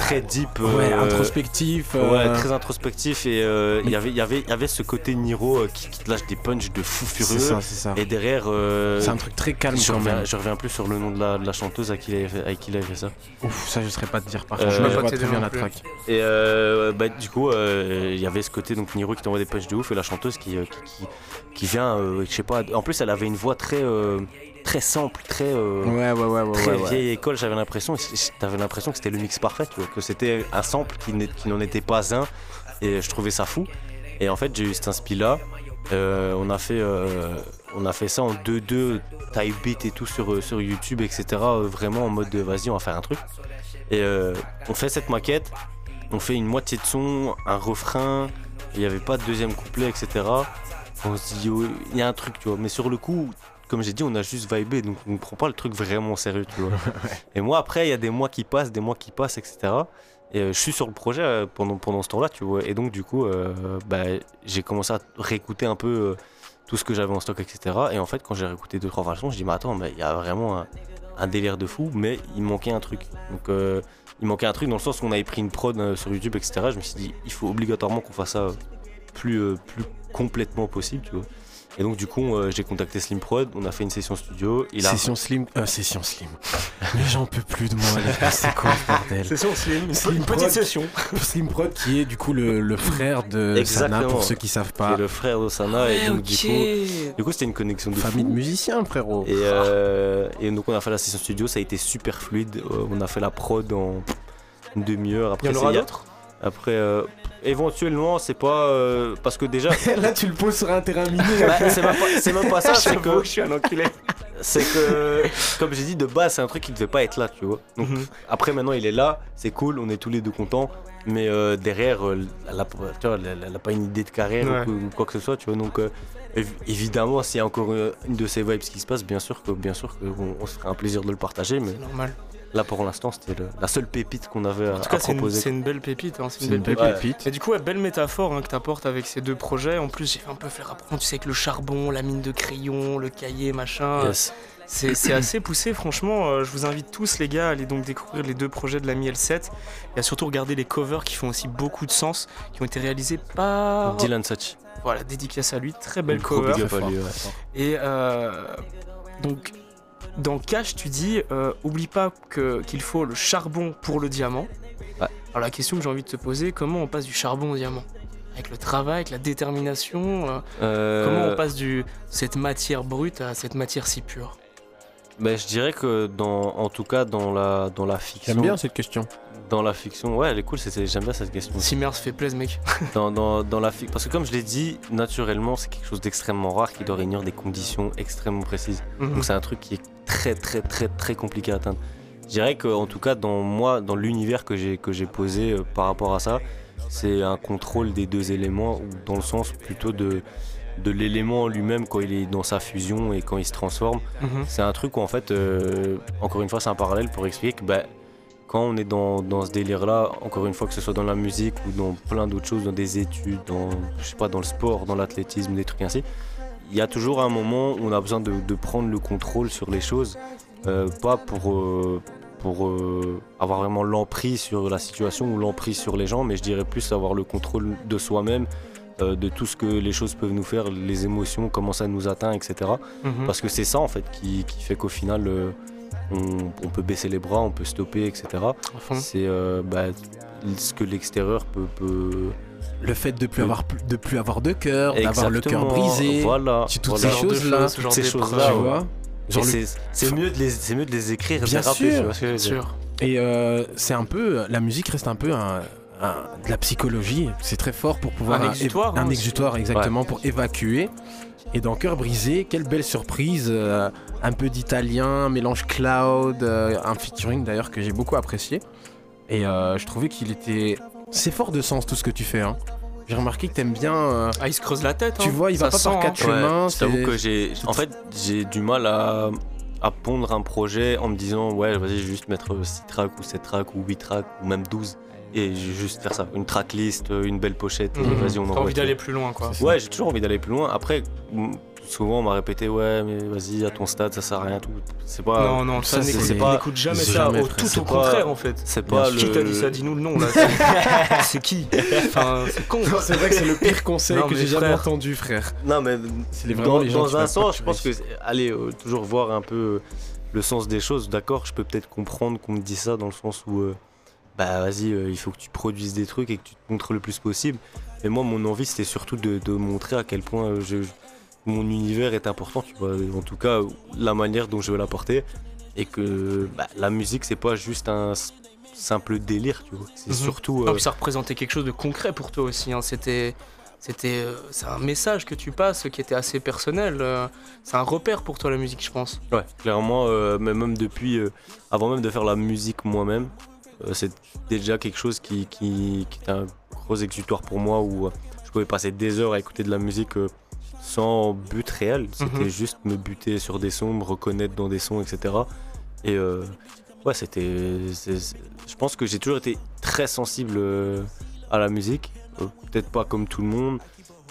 très deep. Ouais, euh, introspectif. Ouais, euh, très introspectif et euh, il y avait- il y avait- il y avait ce côté Niro euh, qui, qui te lâche des punchs de fou C'est furieux. ça, c'est ça. Et derrière, euh, C'est un truc très calme je, quand reviens, même. je reviens plus sur le nom de la, de la chanteuse à qui il avait fait, avec qui il avait fait ça. Ouf, ça je saurais pas te dire par Euh, contre. Je pas vois très bien la track. Et euh, bah, du coup, euh, il y avait ce côté donc Niro qui t'envoie des punchs de ouf et la chanteuse qui, euh, qui, qui, qui vient, euh, je sais pas. En plus, elle avait une voix très euh, très simple, très euh, Ouais, ouais, ouais, ouais. très ouais, ouais. vieille école. J'avais l'impression, t'avais l'impression que c'était le mix parfait, tu vois, que c'était un sample qui n'en était pas un. Et je trouvais ça fou. Et en fait, j'ai eu cet inspi là. Euh, on a fait, euh, on a fait ça en 2-2 type beat et tout sur, sur YouTube, etc. vraiment en mode de vas-y, on va faire un truc. Et on fait cette maquette, on fait une moitié de son, un refrain, il n'y avait pas de deuxième couplet, etc. On se dit, yo, il y a un truc, tu vois. Mais sur le coup, comme j'ai dit, on a juste vibé, donc on ne prend pas le truc vraiment sérieux, tu vois. Et moi, après, il y a des mois qui passent, des mois qui passent, etc. Et euh, je suis sur le projet euh, pendant, pendant ce temps-là, tu vois. Et donc, du coup, euh, bah, j'ai commencé à réécouter un peu euh, tout ce que j'avais en stock, etc. Et en fait, quand j'ai réécouté deux, trois versions, je dis, mais attends, mais il y a vraiment un, un délire de fou, mais il manquait un truc. Donc, il manquait un truc dans le sens où on avait pris une prod sur YouTube, etc. Je me suis dit, il faut obligatoirement qu'on fasse ça plus, plus complètement possible, tu vois. Et donc, du coup, euh, j'ai contacté Slim Prod, on a fait une session studio. Il a Session slim. Euh, session slim. Mais j'en peux plus de moi, les gars. C'est quoi ce bordel C'est ça, c'est une, petite session. Slim Prod qui est du coup le, le frère de Sana Exactement. pour ceux qui savent qui pas. est le frère d'Osana. et donc, du coup, du coup, c'était une connexion de Famille fou. de musiciens, frérot. Et, euh, et donc on a fait la session studio, ça a été super fluide. Euh, on a fait la prod en une demi-heure. Il Après, y en aura c'est- d'autres? Après, euh, éventuellement, c'est pas euh, parce que déjà, Là, tu le poses sur un terrain miné. bah, c'est même, pas- c'est même pas ça. C'est que, je suis un enculé. c'est que, comme j'ai dit, de base, c'est un truc qui devait pas être là, tu vois. Donc Mhm. après, maintenant, il est là, c'est cool, on est tous les deux contents. Mais euh, derrière, euh, elle, a, tu vois, elle- elle a pas une idée de carrière Ouais. ou, quoi que ce soit, tu vois. Donc euh, év- évidemment, s'il y a encore euh, une de ces vibes qui se passe, bien sûr que, bien sûr que on, on se ferait un plaisir de le partager. Mais C'est normal. Là, pour l'instant, c'était la seule pépite qu'on avait à, En tout cas, à c'est une, proposer. c'est une belle pépite. hein, C'est une une belle belle pépite. pépite. Et du coup, ouais, belle métaphore hein, que tu apportes avec ces deux projets. En plus, j'ai un peu fait le rapprochement, tu sais, avec le charbon, la mine de crayon, le cahier, machin. Yes. C'est assez poussé, franchement. euh, je vous invite tous, les gars, à aller donc découvrir les deux projets de la Mi L7 et à surtout regarder les covers qui font aussi beaucoup de sens, qui ont été réalisés par. Dylan Such. Voilà, dédicace à lui, très belle cover. ouais. Et euh, donc, dans Cash, tu dis euh, oublie pas que- qu'il faut le charbon pour le diamant. Ouais. Alors, la question que j'ai envie de te poser comment on passe du charbon au diamant? Avec le travail, avec la détermination euh, Euh, Comment on passe de cette matière brute à cette matière si pure? Ben, je dirais que dans, en tout cas dans la dans la fiction, J'aime bien cette question. Dans la fiction, ouais, elle est cool, c'était- j'aime bien cette question. Simmer se fait plaisir, mec. Dans, dans, dans la fiction, parce que comme je l'ai dit, naturellement, c'est quelque chose d'extrêmement rare qui doit réunir des conditions extrêmement précises. Mhm. Donc c'est un truc qui est très très très très compliqué à atteindre. Je dirais qu'en tout cas dans moi, dans l'univers que j'ai que j'ai posé euh, par rapport à ça, c'est un contrôle des deux éléments, ou dans le sens plutôt de de l'élément lui-même quand il est dans sa fusion et quand il se transforme. Mhm. C'est un truc où en fait, euh, encore une fois, c'est un parallèle pour expliquer que bah, quand on est dans, dans ce délire-là, encore une fois, que ce soit dans la musique ou dans plein d'autres choses, dans des études, dans, je sais pas, dans le sport, dans l'athlétisme, des trucs ainsi, il y a toujours un moment où on a besoin de, de prendre le contrôle sur les choses, euh, pas pour, euh, pour euh, avoir vraiment l'emprise sur la situation ou l'emprise sur les gens, mais je dirais plus avoir le contrôle de soi-même, de tout ce que les choses peuvent nous faire, les émotions, comment ça nous atteint, etc. Mhm. Parce que c'est ça en fait qui, qui fait qu'au final on, on peut baisser les bras, on peut stopper, etc. C'est euh, bah, ce que l'extérieur peut, peut... Le fait de plus avoir, de plus avoir de cœur, d'avoir le cœur brisé, Voilà. tu- toutes voilà. ces choses-là, ce ces choses-là, tu ouais. le- c'est mieux, de les- c'est mieux de les écrire et de Bien les rappeler, sûr. vois Bien. Et euh, c'est un peu, la musique reste un peu un, un- de la psychologie. C'est très fort pour pouvoir Un exutoire, un hein, exutoire exactement pour évacuer. Et dans Cœur brisé, quelle belle surprise, euh, un peu d'italien, un mélange cloud, euh, un featuring d'ailleurs que j'ai beaucoup apprécié. Et euh, je trouvais qu'il était, c'est fort de sens tout ce que tu fais. hein. J'ai remarqué que t'aimes bien. euh, Ah, il se creuse la tête. tu hein. vois, il va pas par sent, quatre hein. chemins. t'avoue c'est- que j'ai. En fait, j'ai du mal à, à pondre un projet en me disant, ouais, vas-y, je vais juste mettre 6 tracks ou 7 tracks ou 8 tracks ou même 12. Et juste faire ça. Une tracklist, une belle pochette, et Mhm. vas-y, on T'as envoie. envie d'aller plus loin, quoi. Ouais, j'ai toujours envie d'aller plus loin. Après, souvent on m'a répété, ouais, mais vas-y, à ton stade, ça sert à rien. Tout. C'est pas. Non, non, ça, c'est- n'écoute jamais ça. jamais, au- tout au pas- contraire, en fait. C'est pas le. Qui t'a dit ça Dis-nous le nom, là. C'est- qui? Enfin, c'est con. C'est vrai que c'est le pire conseil Non, que j'ai jamais entendu, frère. Non, mais les- dans, les gens dans qui un pas sens, je pense que, allez, euh, toujours voir un peu euh, le sens des choses. D'accord, je peux peut-être comprendre qu'on me dise ça dans le sens où, euh, bah vas-y, euh, il faut que tu produises des trucs et que tu te montres le plus possible. Mais moi, mon envie, c'était surtout de, de montrer à quel point euh, je, mon univers est important, tu vois. En tout cas, la manière dont je veux l'apporter. Et que bah, la musique, c'est pas juste un simple délire, tu vois. C'est Mhm. surtout. Euh, ça représentait quelque chose de concret pour toi aussi. hein. C'était, c'était, euh, c'est un message que tu passes qui était assez personnel. euh, c'est un repère pour toi la musique, je pense. Ouais, clairement, mais même depuis, avant même de faire la musique moi-même, c'est déjà quelque chose qui, qui, qui était un gros exutoire pour moi où euh, je pouvais passer des heures à écouter de la musique euh, sans but réel. C'était Mhm. juste me buter sur des sons, me reconnaître dans des sons, etc. Et euh, ouais, c'était. Je pense que j'ai toujours été très sensible euh, à la musique. Euh, Peut-être pas comme tout le monde.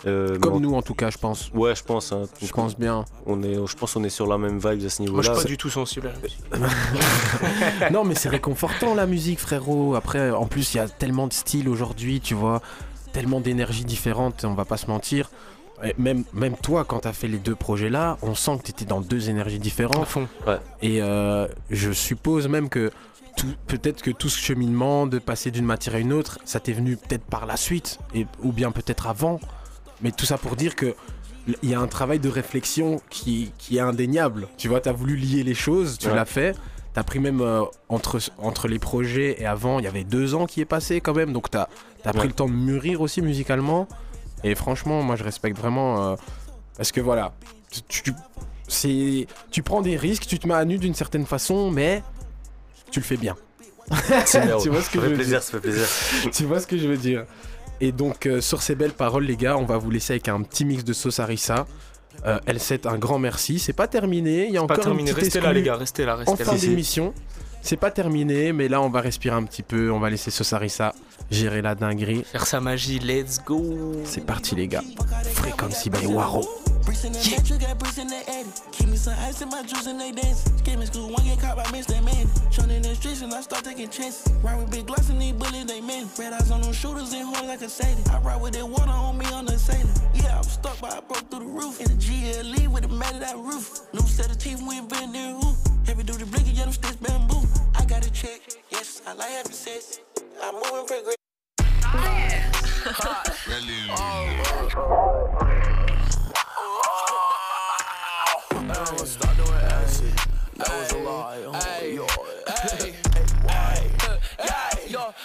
Euh, Comme nous, en tout cas, je pense. Ouais, je pense. hein. Je pense bien. On est, je pense qu'on est sur la même vibe à ce Moi, je niveau-là. suis pas du tout sensible à la musique. non, mais c'est réconfortant la musique, frérot. Après, en plus, il y a tellement de styles aujourd'hui, tu vois, tellement d'énergies différentes, on va pas se mentir. Et même, même toi, quand t'as fait les deux projets-là, on sent que t'étais dans deux énergies À différentes. fond. Et euh, je suppose même que peut-être que tout ce cheminement de passer d'une matière à une autre, ça t'est venu peut-être par la suite, et, ou bien peut-être avant. Mais tout ça pour dire que il y a un travail de réflexion qui, qui est indéniable. Tu vois, tu as voulu lier les choses, tu Ouais. l'as fait. Tu as pris même euh, entre, entre les projets et avant, il y avait deux ans qui est passé quand même. Donc tu as, pris Ouais. le temps de mûrir aussi musicalement. Et franchement, moi je respecte vraiment. euh, parce que voilà, tu, tu- c'est, tu prends des risques, tu te mets à nu d'une certaine façon, mais tu le fais bien. Tu vois ce que ça je fait veux plaisir, dire ça fait plaisir. tu vois ce que je veux dire Et donc, euh, sur ces belles paroles, les gars, on va vous laisser avec un petit mix de sauce harissa. Euh, L7, un grand merci. C'est pas terminé. Il y a Pas encore terminé. une petite Restez là, les gars. Restez là. en Restez fin d'émission. C'est pas terminé, mais là, on va respirer un petit peu. On va laisser sauce harissa gérer la dinguerie. Faire sa magie. Let's go. C'est parti, les gars. Frequency by Waro. Bricks in the metro, got bricks in the attic. Keep me some ice in my juice and they dance. Skip school, one get caught by Mr. Man. Shown in the streets and I start taking chances. Ride with big gloss and these bullets, they men. Red eyes on them shooters and horns like a Sadie. I ride with that water on me on the sailor. Yeah, I was stuck, but I broke through the roof. In the GLE with the matted out roof. New set of teeth, we ain't been there, who? Heavy duty blinking, yeah, them sticks bamboo. I got a check, yes, I like having sex. I'm moving pretty great. Hot, Start Hey, hey, hey, yo, what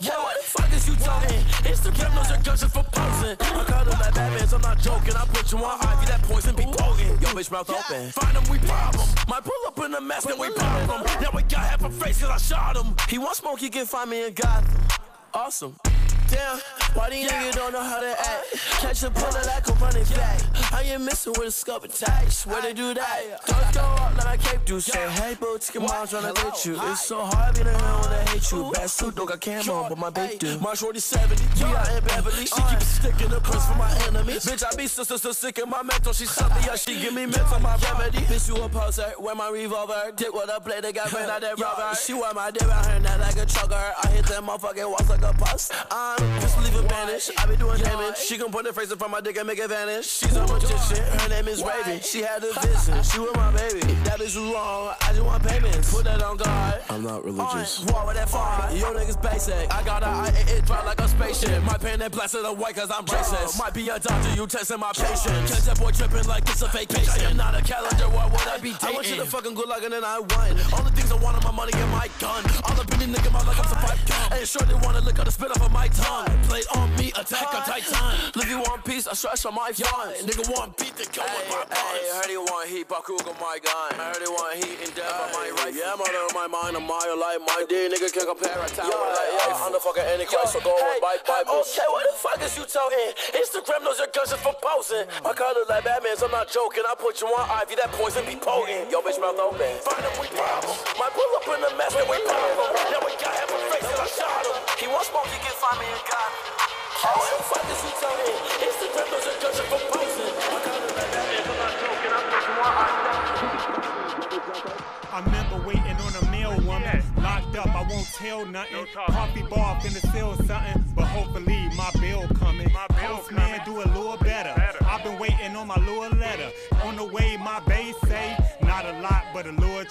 the fuck is you talking? Instagram your guns just for posing. I got them like Batman, so I'm not joking. I put you on Ivy, that poison be potent. Yo, bitch, mouth open. Find him, we problem. Might pull up in a mask and we problem. Now we got half a face, cause I shot him. He want smoke, he can find me in Gotham. Awesome. Damn, why these niggas don't know how to act? Catch a bullet like a running back. I ain't missing with a scup attached. Where they do that? Don't go up like I cape do. Say, hey, boo, your mom tryna hit you. It's so hard being around when I hate you. Bad suit, don't got camera on, but my big do. My shorty 70, we out in Beverly. She keep sticking the prince for my enemies. Bitch, I be so, so, so sick in my mental. She suck me up, she give me mental, my remedy. Bitch, you a poser, wear my revolver. Dick with a play, they got ran out that rubber. She wear my dick out her neck like a trucker. I hit that motherfucking walls like a bus. I'm just leaving vanish. I be doing damage. She gon' put her face in front of my dick and make it vanish. She's a magician. Her name is Raven. She had a vision. She was my baby. That bitch was wrong. I just want payments. Put that on God. I'm not religious. Why with that far? Yo niggas basic. I got a I it drop like a spaceship. My pen and blasted the white cause I'm racist. Might be a doctor, you testing my patience. Catch that boy tripping like it's a fake patient. I am not a calendar, why would I be dating? I want you to fucking good luck and then I won. All the things I want are my money and my gun. All up in the nigga mouth like I'm some pipe gun. Ain't sure they wanna look at the spit off of my tongue. Played on me, attack on Titan. Live you one piece, I stretch on my funds. Nigga want beat the gun with my buns. Hey, heard he want heat, Bakug on my gun. I heard he want heat and death on my right. Yeah, I'm out of my mind, I'm my life, my D. Nigga can't compare a tower like life. I'm the fucking Antichrist, so go on, bye, bye, Okay, what the fuck is you talking? Instagram knows your guns just for posing. My car look like Batman, so I'm not joking. I put you on Ivy, that poison be potent. Yo, bitch, mouth open. Find him, we problem. My pull up in the mess, then we problem. Now we got half a face, and I shot him. He want smoke, he can find me and got him. Oh, what the fuck is you talking? Instagram knows your guns just for posing. My look like Batman, up, I won't tell nothing. Coffee bar finna sell something, but hopefully my bill coming. My Postman do a little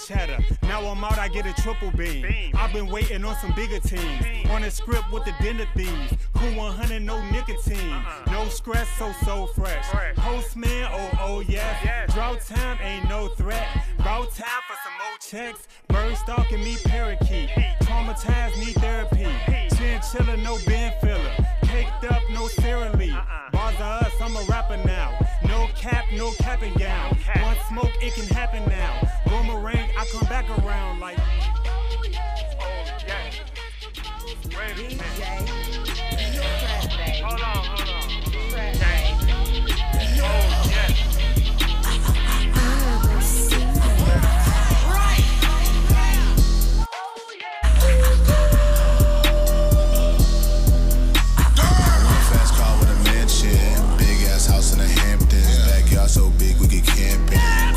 cheddar. Now I'm out, I get a triple beam. I've been waiting on some bigger teams. On a script with the dinner thieves. Cool 100, no nicotine. No stress, so so fresh. Postman, oh oh yeah. Drought time ain't no threat. About time for some more checks. Bird stalking me, parakeet. Traumatized, need therapy. Chinchilla, no Ben filler. Caked up, no Sara Lee. Bars us, I'm a rapper now. No cap, no cap and gown. One smoke, it can happen now. Boomerang, I come back around like. Oh, yeah. Wait a minute. Hold on, hold on. Oh, yeah. So big we get camping.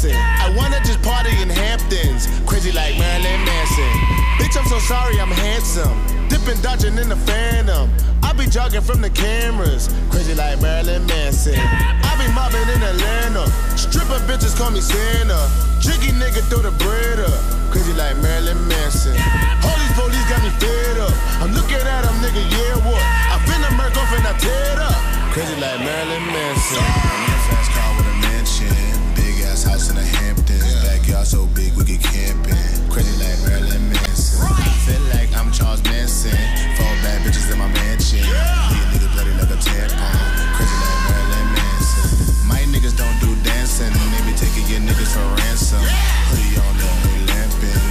Dancing. I wanna just party in Hamptons. Crazy like Marilyn Manson. Bitch, I'm so sorry, I'm handsome. Dipping, dodging in the phantom. I be jogging from the cameras. Crazy like Marilyn Manson. I be mobbing in Atlanta. Stripper bitches call me Santa. Jiggy nigga throw the bread up. Crazy like Marilyn Manson. These police got me fed up. I'm looking at them, nigga, yeah, what? I finna murk off and I tear it up. Crazy like Marilyn Manson. Backyard so big we get camping. Crazy like Marilyn Manson. Feel like I'm Charles Manson. Four bad bitches in my mansion. Leave a nigga bloody like a tampon. Crazy like Marilyn Manson. My niggas don't do dancing. They be taking your niggas for ransom. Hoodie on the hood lamping.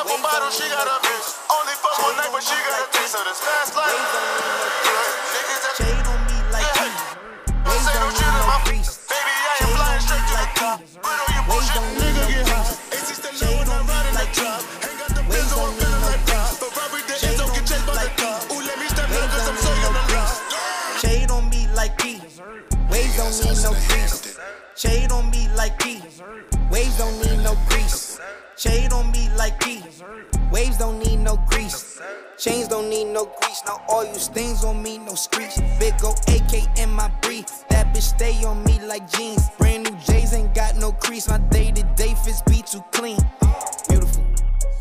Couple bottles, she got a bitch. Only for one night, but she got a taste of this fast life. Niggas that Shade on me like. Waves Waves on on me me like don't need no grease. Shade on me like P. Waves don't need no grease. Chains don't need no grease. Now all you stains on me, no screech. Big go AK in my brief. That bitch stay on me like jeans. Brand new J's ain't got no crease. My day to day fits be too clean. Beautiful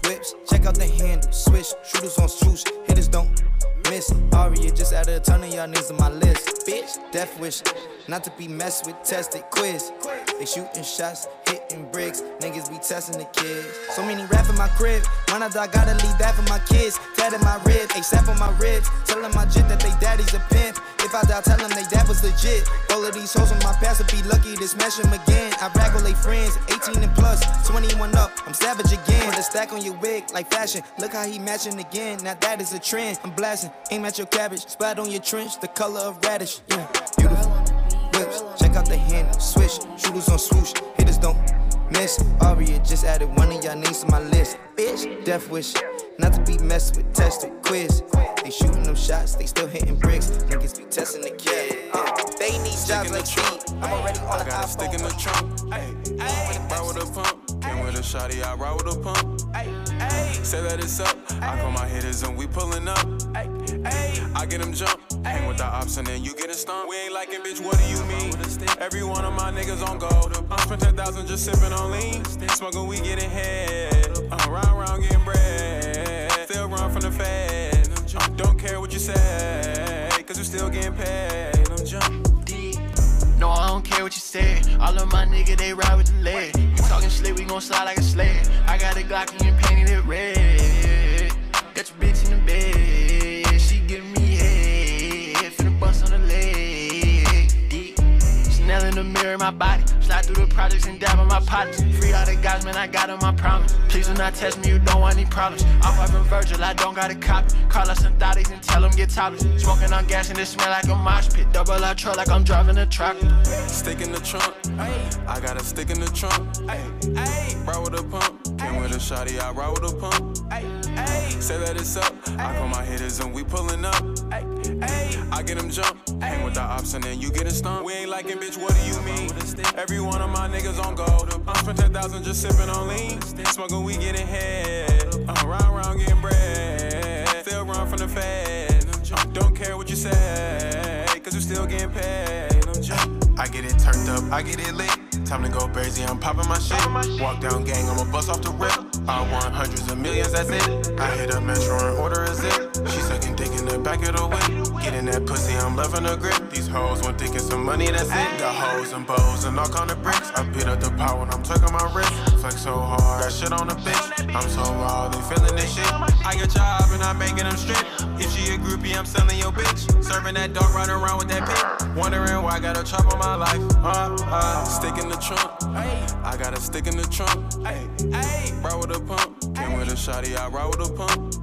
whips. Check out the handle. Switch. Shooters on swoosh. Hitters don't miss. Aria just added a ton of y'all niggas on my list. Bitch, death wish. Not to be messed with, tested quiz. They shooting shots, hitting bricks. Niggas be testing the kids. So many rap in my crib. When I die, gotta leave that for my kids. Tatted my rib, ASAP on my ribs. Telling my jit that they daddy's a pimp. If I die, tell them they dad was legit. All of these hoes on my past would be lucky to smash them again. I rag with they friends, 18 and plus, 21 up. I'm savage again. Put a stack on your wig like fashion. Look how he matching again. Now that is a trend. I'm blasting. Aim at your cabbage. Splat on your trench, the color of radish. Yeah, beautiful whips. Check out the handle, switch. Shooters on swoosh. Hitters don't miss. Aria just added one of y'all names to my list. Bitch, death wish. Not to be messed with, tested quiz. They shooting them shots, they still hitting bricks. Niggas be testing the kid. Uh, they need jobs like me. I'm already on I got a stick in the trunk. Ay, ride with a pump. Came with a shotty, I ride with a pump. Hey, hey, say that it's up. I call my hitters and we pulling up. Hey, ayy. I get them jump. Hang with the ops and then you get a stomp. We ain't liking, bitch, what do you mean? Every one of my niggas on gold. I spent 10,000 just sipping on lean. Smoking, we getting head. Uh, round, round, getting bread. Still run from the fed. Don't care what you say, cause you still getting paid. I'm jump. No, I don't care what you say. All of my niggas, they ride with the lead. You talking slick, we gon' slide like a sled. I got a Glock and you painted it red. Got your bitch in the bed. Mirror, my body. Slide through the projects and dab on my pockets. Free all the guys, man, I got on my promise. Please do not test me, you don't want any problems. I'm from Virgil, I don't got a copy. Call us some thotties and tell them get topless. Smoking on gas and it smell like a mosh pit. Double our truck like I'm driving a truck. Stick in the trunk. I got a stick in the trunk. Ride with a pump. Came with a shotty, I ride with a pump. Say that it's up. I call my hitters and we pulling up. I get them jump. Hang with the ops and then you getting stumped. We ain't liking, bitch, what do you mean? Every one of my niggas on gold. I spent 10,000 just sipping on lean. Smoking, we getting head. I'm round, round, getting bread. Still run from the fed. Uh, don't care what you say, cause you still getting paid. I'm. I get it turned up, I get it lit. Time to go crazy, I'm popping my shit. Walk down gang, I'ma bust off the rip. I want hundreds of millions, that's it. I hit a metro and order a zip. She sucking dick in the back of the whip. Getting that pussy, I'm loving her grip. These hoes want thinking some money, that's it. Got hoes and bows and knock on the bricks. I beat up the power when I'm tucking my wrist. Flex so hard, got shit on the bitch. I'm so raw, they feeling this shit. I get job and I'm making them strip. If she a groupie, I'm selling your bitch. Serving that dog, running around with that pig. Wondering why I got a chop on my life. Uh, uh. Stick in the trunk. I got a stick in the trunk. Ride with a pump. Came with a shotty, I ride with a pump.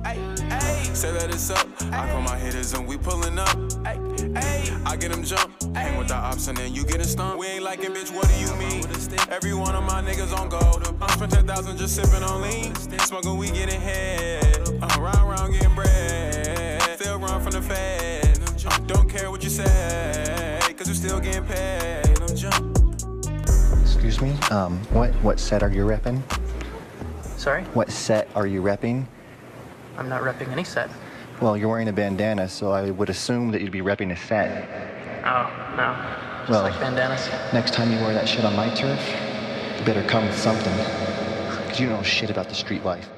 Say that it's up. I call my hitters and we pulling up. I get them jump. Hang with the ops and then you getting stumped. We ain't liking, bitch, what do you mean? Every one of my niggas on gold. I spent 10,000 just sipping on lean. Smoking, we getting head. Uh, round, round, getting bread. Still run from the fed. Don't care what you say, cause you still getting paid. I'm jump. Excuse me. Um, what what set are you repping? Sorry? What set are you repping? I'm not repping any set. Well, you're wearing a bandana, so I would assume that you'd be repping a set. Oh, no. Just Well- like bandanas. Next time you wear that shit on my turf, you better come with something. Cause you don't know shit about the street life.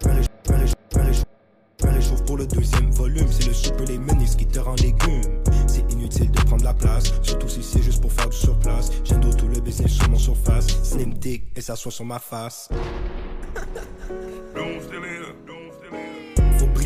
Plein les chauves pour le deuxième volume, c'est le soupe et les menus qui te rend légumes. C'est inutile de prendre la place, surtout si c'est juste pour faire du surplace. J'endors tout le business sur mon surface, slim dick et ça soit sur ma face.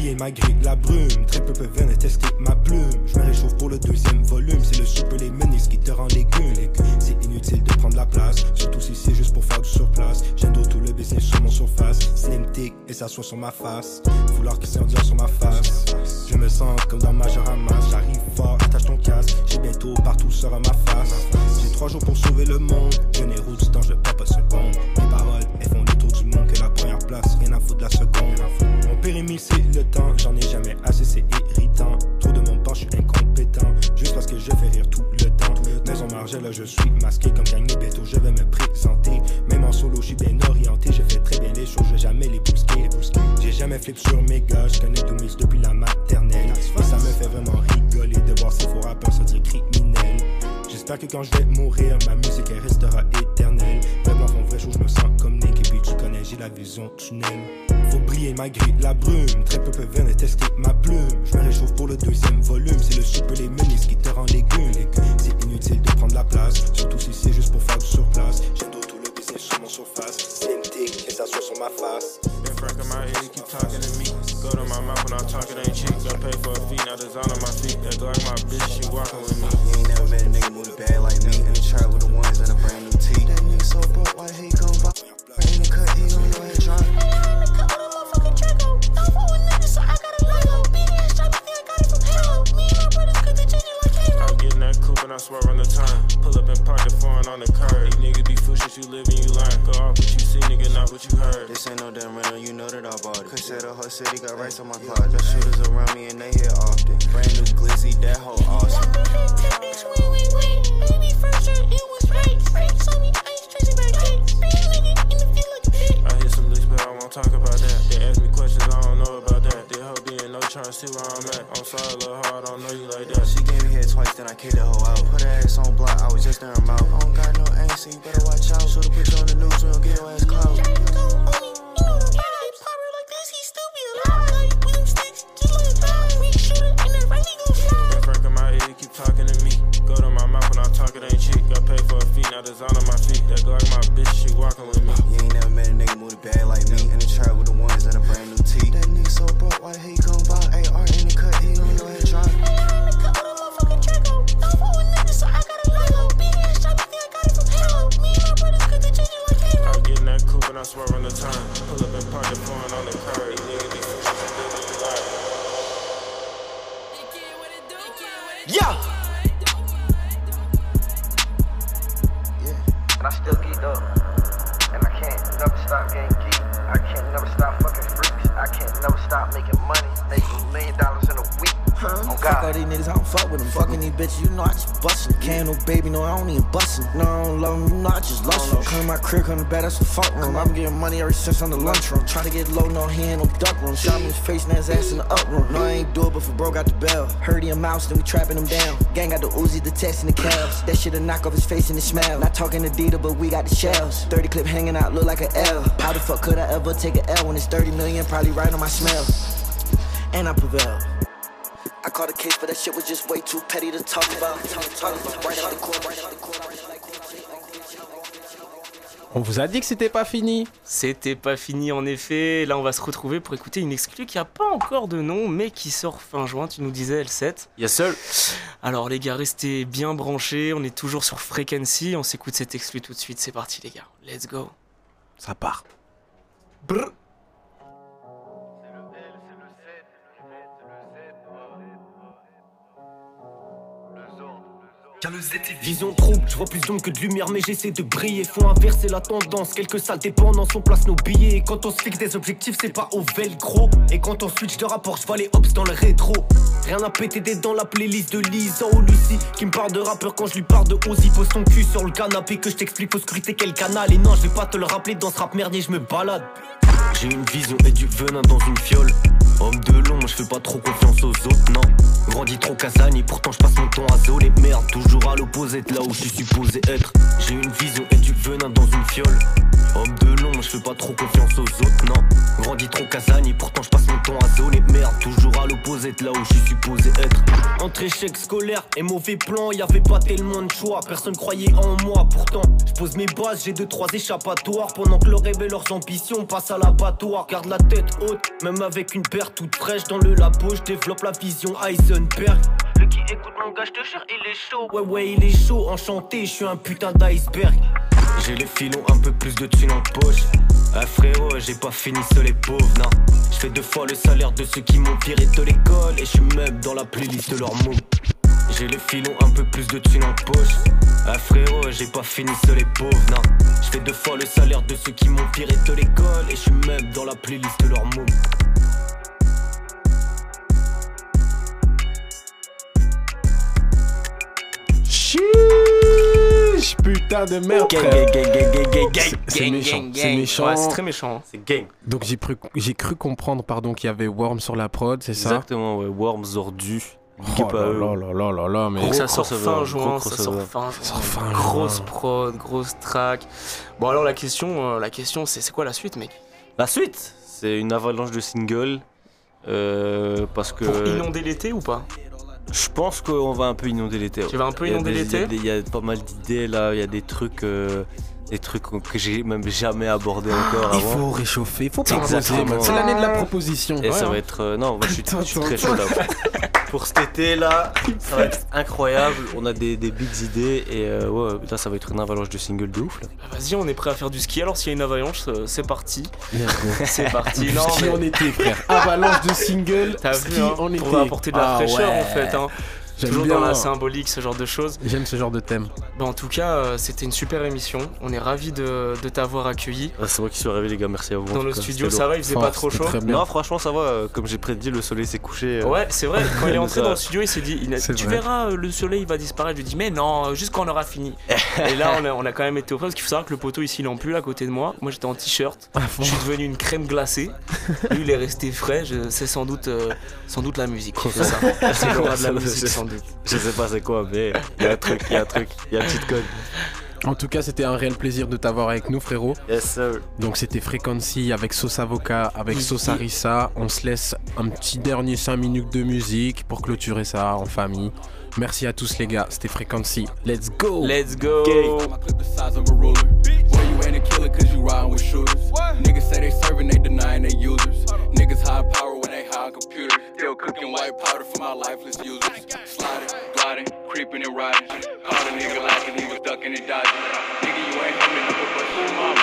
Briller malgré la brume, très peu peuvent venir tester ma plume. Je me réchauffe pour le deuxième volume, c'est le soupe les menus qui te rend légumes. C'est inutile de prendre la place, surtout si c'est juste pour faire du surplace. J'endors tout le business sur mon surface, slim et ça soit sur ma face. Vouloir qu'ils s'en sur ma face. Je me sens comme dans Majoramas, j'arrive fort, attache ton casque. J'ai bientôt partout sera ma face. J'ai trois jours pour sauver le monde, je n'ai route dans je pas pas seconde. Mes paroles, rien à foutre de la seconde. Mon périmètre c'est le temps, j'en ai jamais assez, c'est irritant. Trop de mon temps, je suis incompétent, juste parce que je fais rire tout le temps. Maison ma charge, là je suis masqué comme Gang Beto, je vais me présenter. Même en solo, je suis bien orienté, je fais très bien les choses, je vais jamais les bousquer. J'ai jamais flip sur mes gars, je connais Doomix depuis la maternelle. Ça me fait vraiment rigoler de voir ces faux rappeurs se dire criminels. J'espère que quand je vais mourir, ma musique elle restera éternelle. Vraiment, font vrai je me sens j'ai la vision tunnel. Faut briller malgré la brume, très peu peuvent venir tester ma plume. Je me réchauffe pour le deuxième volume, c'est le soupe les menus qui te rend légume. C'est inutile de prendre la place, surtout si c'est juste pour faire du surplace. J'ai tout le business sur mon surface, CMT, et ça soit sur ma face. Been fracking my head, keep talking to me. Go to my mouth when I talk, it ain't cheap. Got pay for a fee, now design on my feet. That like my bitch, she walking with me. You ain't never met a nigga move the whole city got rights on my closet. The shooters around me and they hit often. Brand new glizzy, that whole awesome. Room. I'm getting money ever since on the lunchroom. Try to get low, no, he ain't no duck room. Shot me in his face and his ass in the up room. No, I ain't do it, but for bro got the bell. Heard he a mouse, then we trapping him down. Gang got the Uzi, the text, and the calves. That shit'll knock off his face and the smell. Not talking to Dita, but we got the shells. 30 clip hanging out, look like an L. How the fuck could I ever take a L when it's 30 million? Probably right on my smell. And I prevail. I caught a case, but that shit was just way too petty to talk about. Talk about. Right out the court, right out the court. On vous a dit que c'était pas fini. C'était pas fini en effet. Là, on va se retrouver pour écouter une exclue qui a pas encore de nom, mais qui sort fin juin. Tu nous disais L7. Yes, seul. Alors, les gars, restez bien branchés. On est toujours sur Frequency. On s'écoute cette exclue tout de suite. C'est parti, les gars. Let's go. Ça part. Brr. Vision trouble, je vois plus d'ombre que de lumière, mais j'essaie de briller. Faut inverser la tendance, quelques salles dépendances, on place nos billets. Et quand on se fixe des objectifs, c'est pas au velcro. Et quand on switch de rapport, je vois les hops dans le rétro. Rien à péter des dans la playlist de Lisa ou Lucie. Qui me parle de rappeur quand je lui parle de Ozzy. Pose ton cul sur le canapé, que je t'explique faut scruter quel canal. Et non, je vais pas te le rappeler, dans ce rap merdier, je me balade. J'ai une vision et du venin dans une fiole. Homme de long, je fais pas trop confiance aux autres, non. Grandi trop Casani, pourtant je passe mon temps à zoler. Merde, toujours à l'opposé de là où je suis supposé être. J'ai une vision et du venin dans une fiole. Homme de je fais pas trop confiance aux autres, non. Grandi trop Casani, pourtant je passe mon temps à zoler. Merde, toujours à l'opposé de là où je suis supposé être. Entre échec scolaire et mauvais plan, y avait pas tellement de choix. Personne croyait en moi, pourtant je pose mes bases, j'ai deux trois échappatoires. Pendant que leurs rêves et leurs ambitions passent à l'abattoir. Garde la tête haute, même avec une paire toute fraîche dans le labo, je développe la vision Heisenberg. Le qui écoute mon je te jure, il est chaud. Ouais, ouais, il est chaud, enchanté, je suis un putain d'iceberg. J'ai les filons, un peu plus de thunes en poche. Ah frérot, j'ai pas fini seul et pauvre, non. Je fais deux fois le salaire de ceux qui m'ont viré de l'école. Et je suis même dans la playlist de leurs mots. J'ai les filons, un peu plus de thunes en poche. Ah frérot, j'ai pas fini seul et pauvre, non. Je deux fois le salaire de ceux qui m'ont viré de l'école. Et je suis même dans la playlist de leurs mots. Putain de merde. Gang, frère. gang, gang, gang, gang, gang, gang, C'est- méchant, c'est méchant. Ouais, c'est très méchant. C'est gang. Donc j'ai cru, j'ai cru comprendre pardon qu'il y avait Worm sur la prod, c'est ça? Exactement, ouais. Worms, Zordu. Oh là eux. là là là là là, mais Donc ça Gros sort fin gros juin, ça sort fin, grosse prod, grosse track. Bon alors la question, euh, la question c'est c'est quoi la suite mec? La suite, c'est une avalanche de singles. euh, parce que Pour inonder l'été ou pas? Je pense qu'on va un peu inonder l'été. Tu vas un peu Il y a inonder l'été il y a des- Il y, a pas mal d'idées là, il y a des trucs, euh, des trucs que j'ai même jamais abordé encore il avant. faut réchauffer, il faut proposer. Exactement. C'est l'année de la proposition. Et ça va être. euh, non, moi je suis très chaud là. Pour cet été là, ça va être incroyable. On a des, des big idées et euh, ouais, là ça va être une avalanche de singles de ouf là. Bah, Vas-y on est prêt à faire du ski alors s'il y a une avalanche euh, c'est parti. C'est parti. Du non ski mais en été, frère. Avalanche de single, t'as ski vu hein, en été. pour apporter de la Ah fraîcheur ouais. en fait. Hein. J'aime Toujours bien. dans la symbolique ce genre de choses. J'aime ce genre de thème. Bah, en tout cas euh, c'était une super émission. On est ravis de, de t'avoir accueilli. Ah, c'est moi qui suis arrivé les gars, merci à vous. Dans le cas, studio ça va il faisait pas trop chaud. Non, franchement ça va. euh, Comme j'ai prédit, le soleil s'est couché. euh, Ouais, c'est vrai, quand il est entré dans le studio, il s'est dit il a- C'est Tu vrai. verras, euh, le soleil il va disparaître. Je lui dis Mais non, juste quand on aura fini. Et là, on a, on a quand même été au frais parce qu'il faut savoir que le poteau ici il en plus à côté de moi. Moi j'étais en t-shirt, je suis devenu une crème glacée. Lui il est resté frais, je- c'est sans doute, euh, sans doute la musique. fait ça. C'est l'aura de la musique sans doute. Je sais pas c'est quoi, mais il y a un truc, il y a un truc, il y a un petit code. En tout cas, c'était un réel plaisir de t'avoir avec nous, frérot. Yes sir. Donc, c'était Frequency avec Sauce Avocat, avec. Sauce Harissa. On se laisse un petit dernier 5 minutes de musique pour clôturer ça en famille. Merci à tous, les gars. C'était Frequency. Let's go! Let's go! Clip the size of a ruler. Boy, you ain't a killer cause you riding with shooters. Niggas say they serving, they denying they users. Niggas high power when they high on computers. Still cooking white powder for my lifeless users. Sliding, gliding, creeping and riding. Caught a nigga like he was ducking and dodging. Nigga, you ain't humming up a bus your mama.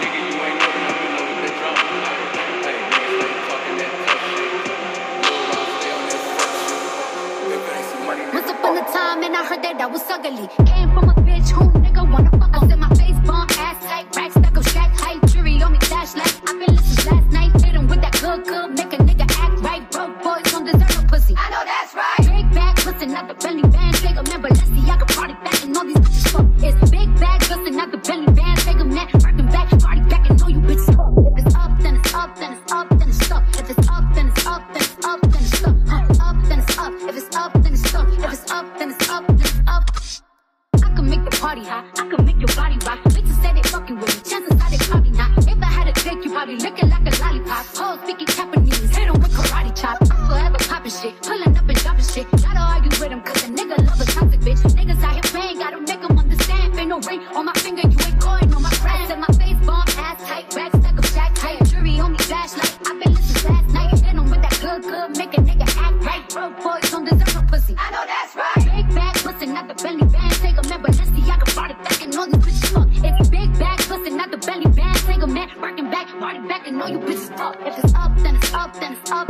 Nigga, you ain't never nothing up with the drama. Hey, niggas stay talking that tough shit. Lil Rob stay on that fuck shit. If it ain't some money, Once upon a time, and I heard that I was ugly. Came from a bitch who nigga wanna fuck. I been listening last night, hit with that good, good, make a nigga act right. Broke boys don't deserve no pussy. I know that's right. Big bag, listen at the belly band, take a member, let's see, I can party back and all these bitches fuck. It's big bag, at the belly band, take a man, working back, party back and all you bitches fuck. If it's up, then it's up, then it's up, then it's up. If it's up, then it's up, then it's up, then it's up. Huh, up, then it's up. If it's up, then it's up. If it's up, then it's up, then it's up. I can make the party hot. And all you bitches fuck. If it's up, then it's up, then it's up.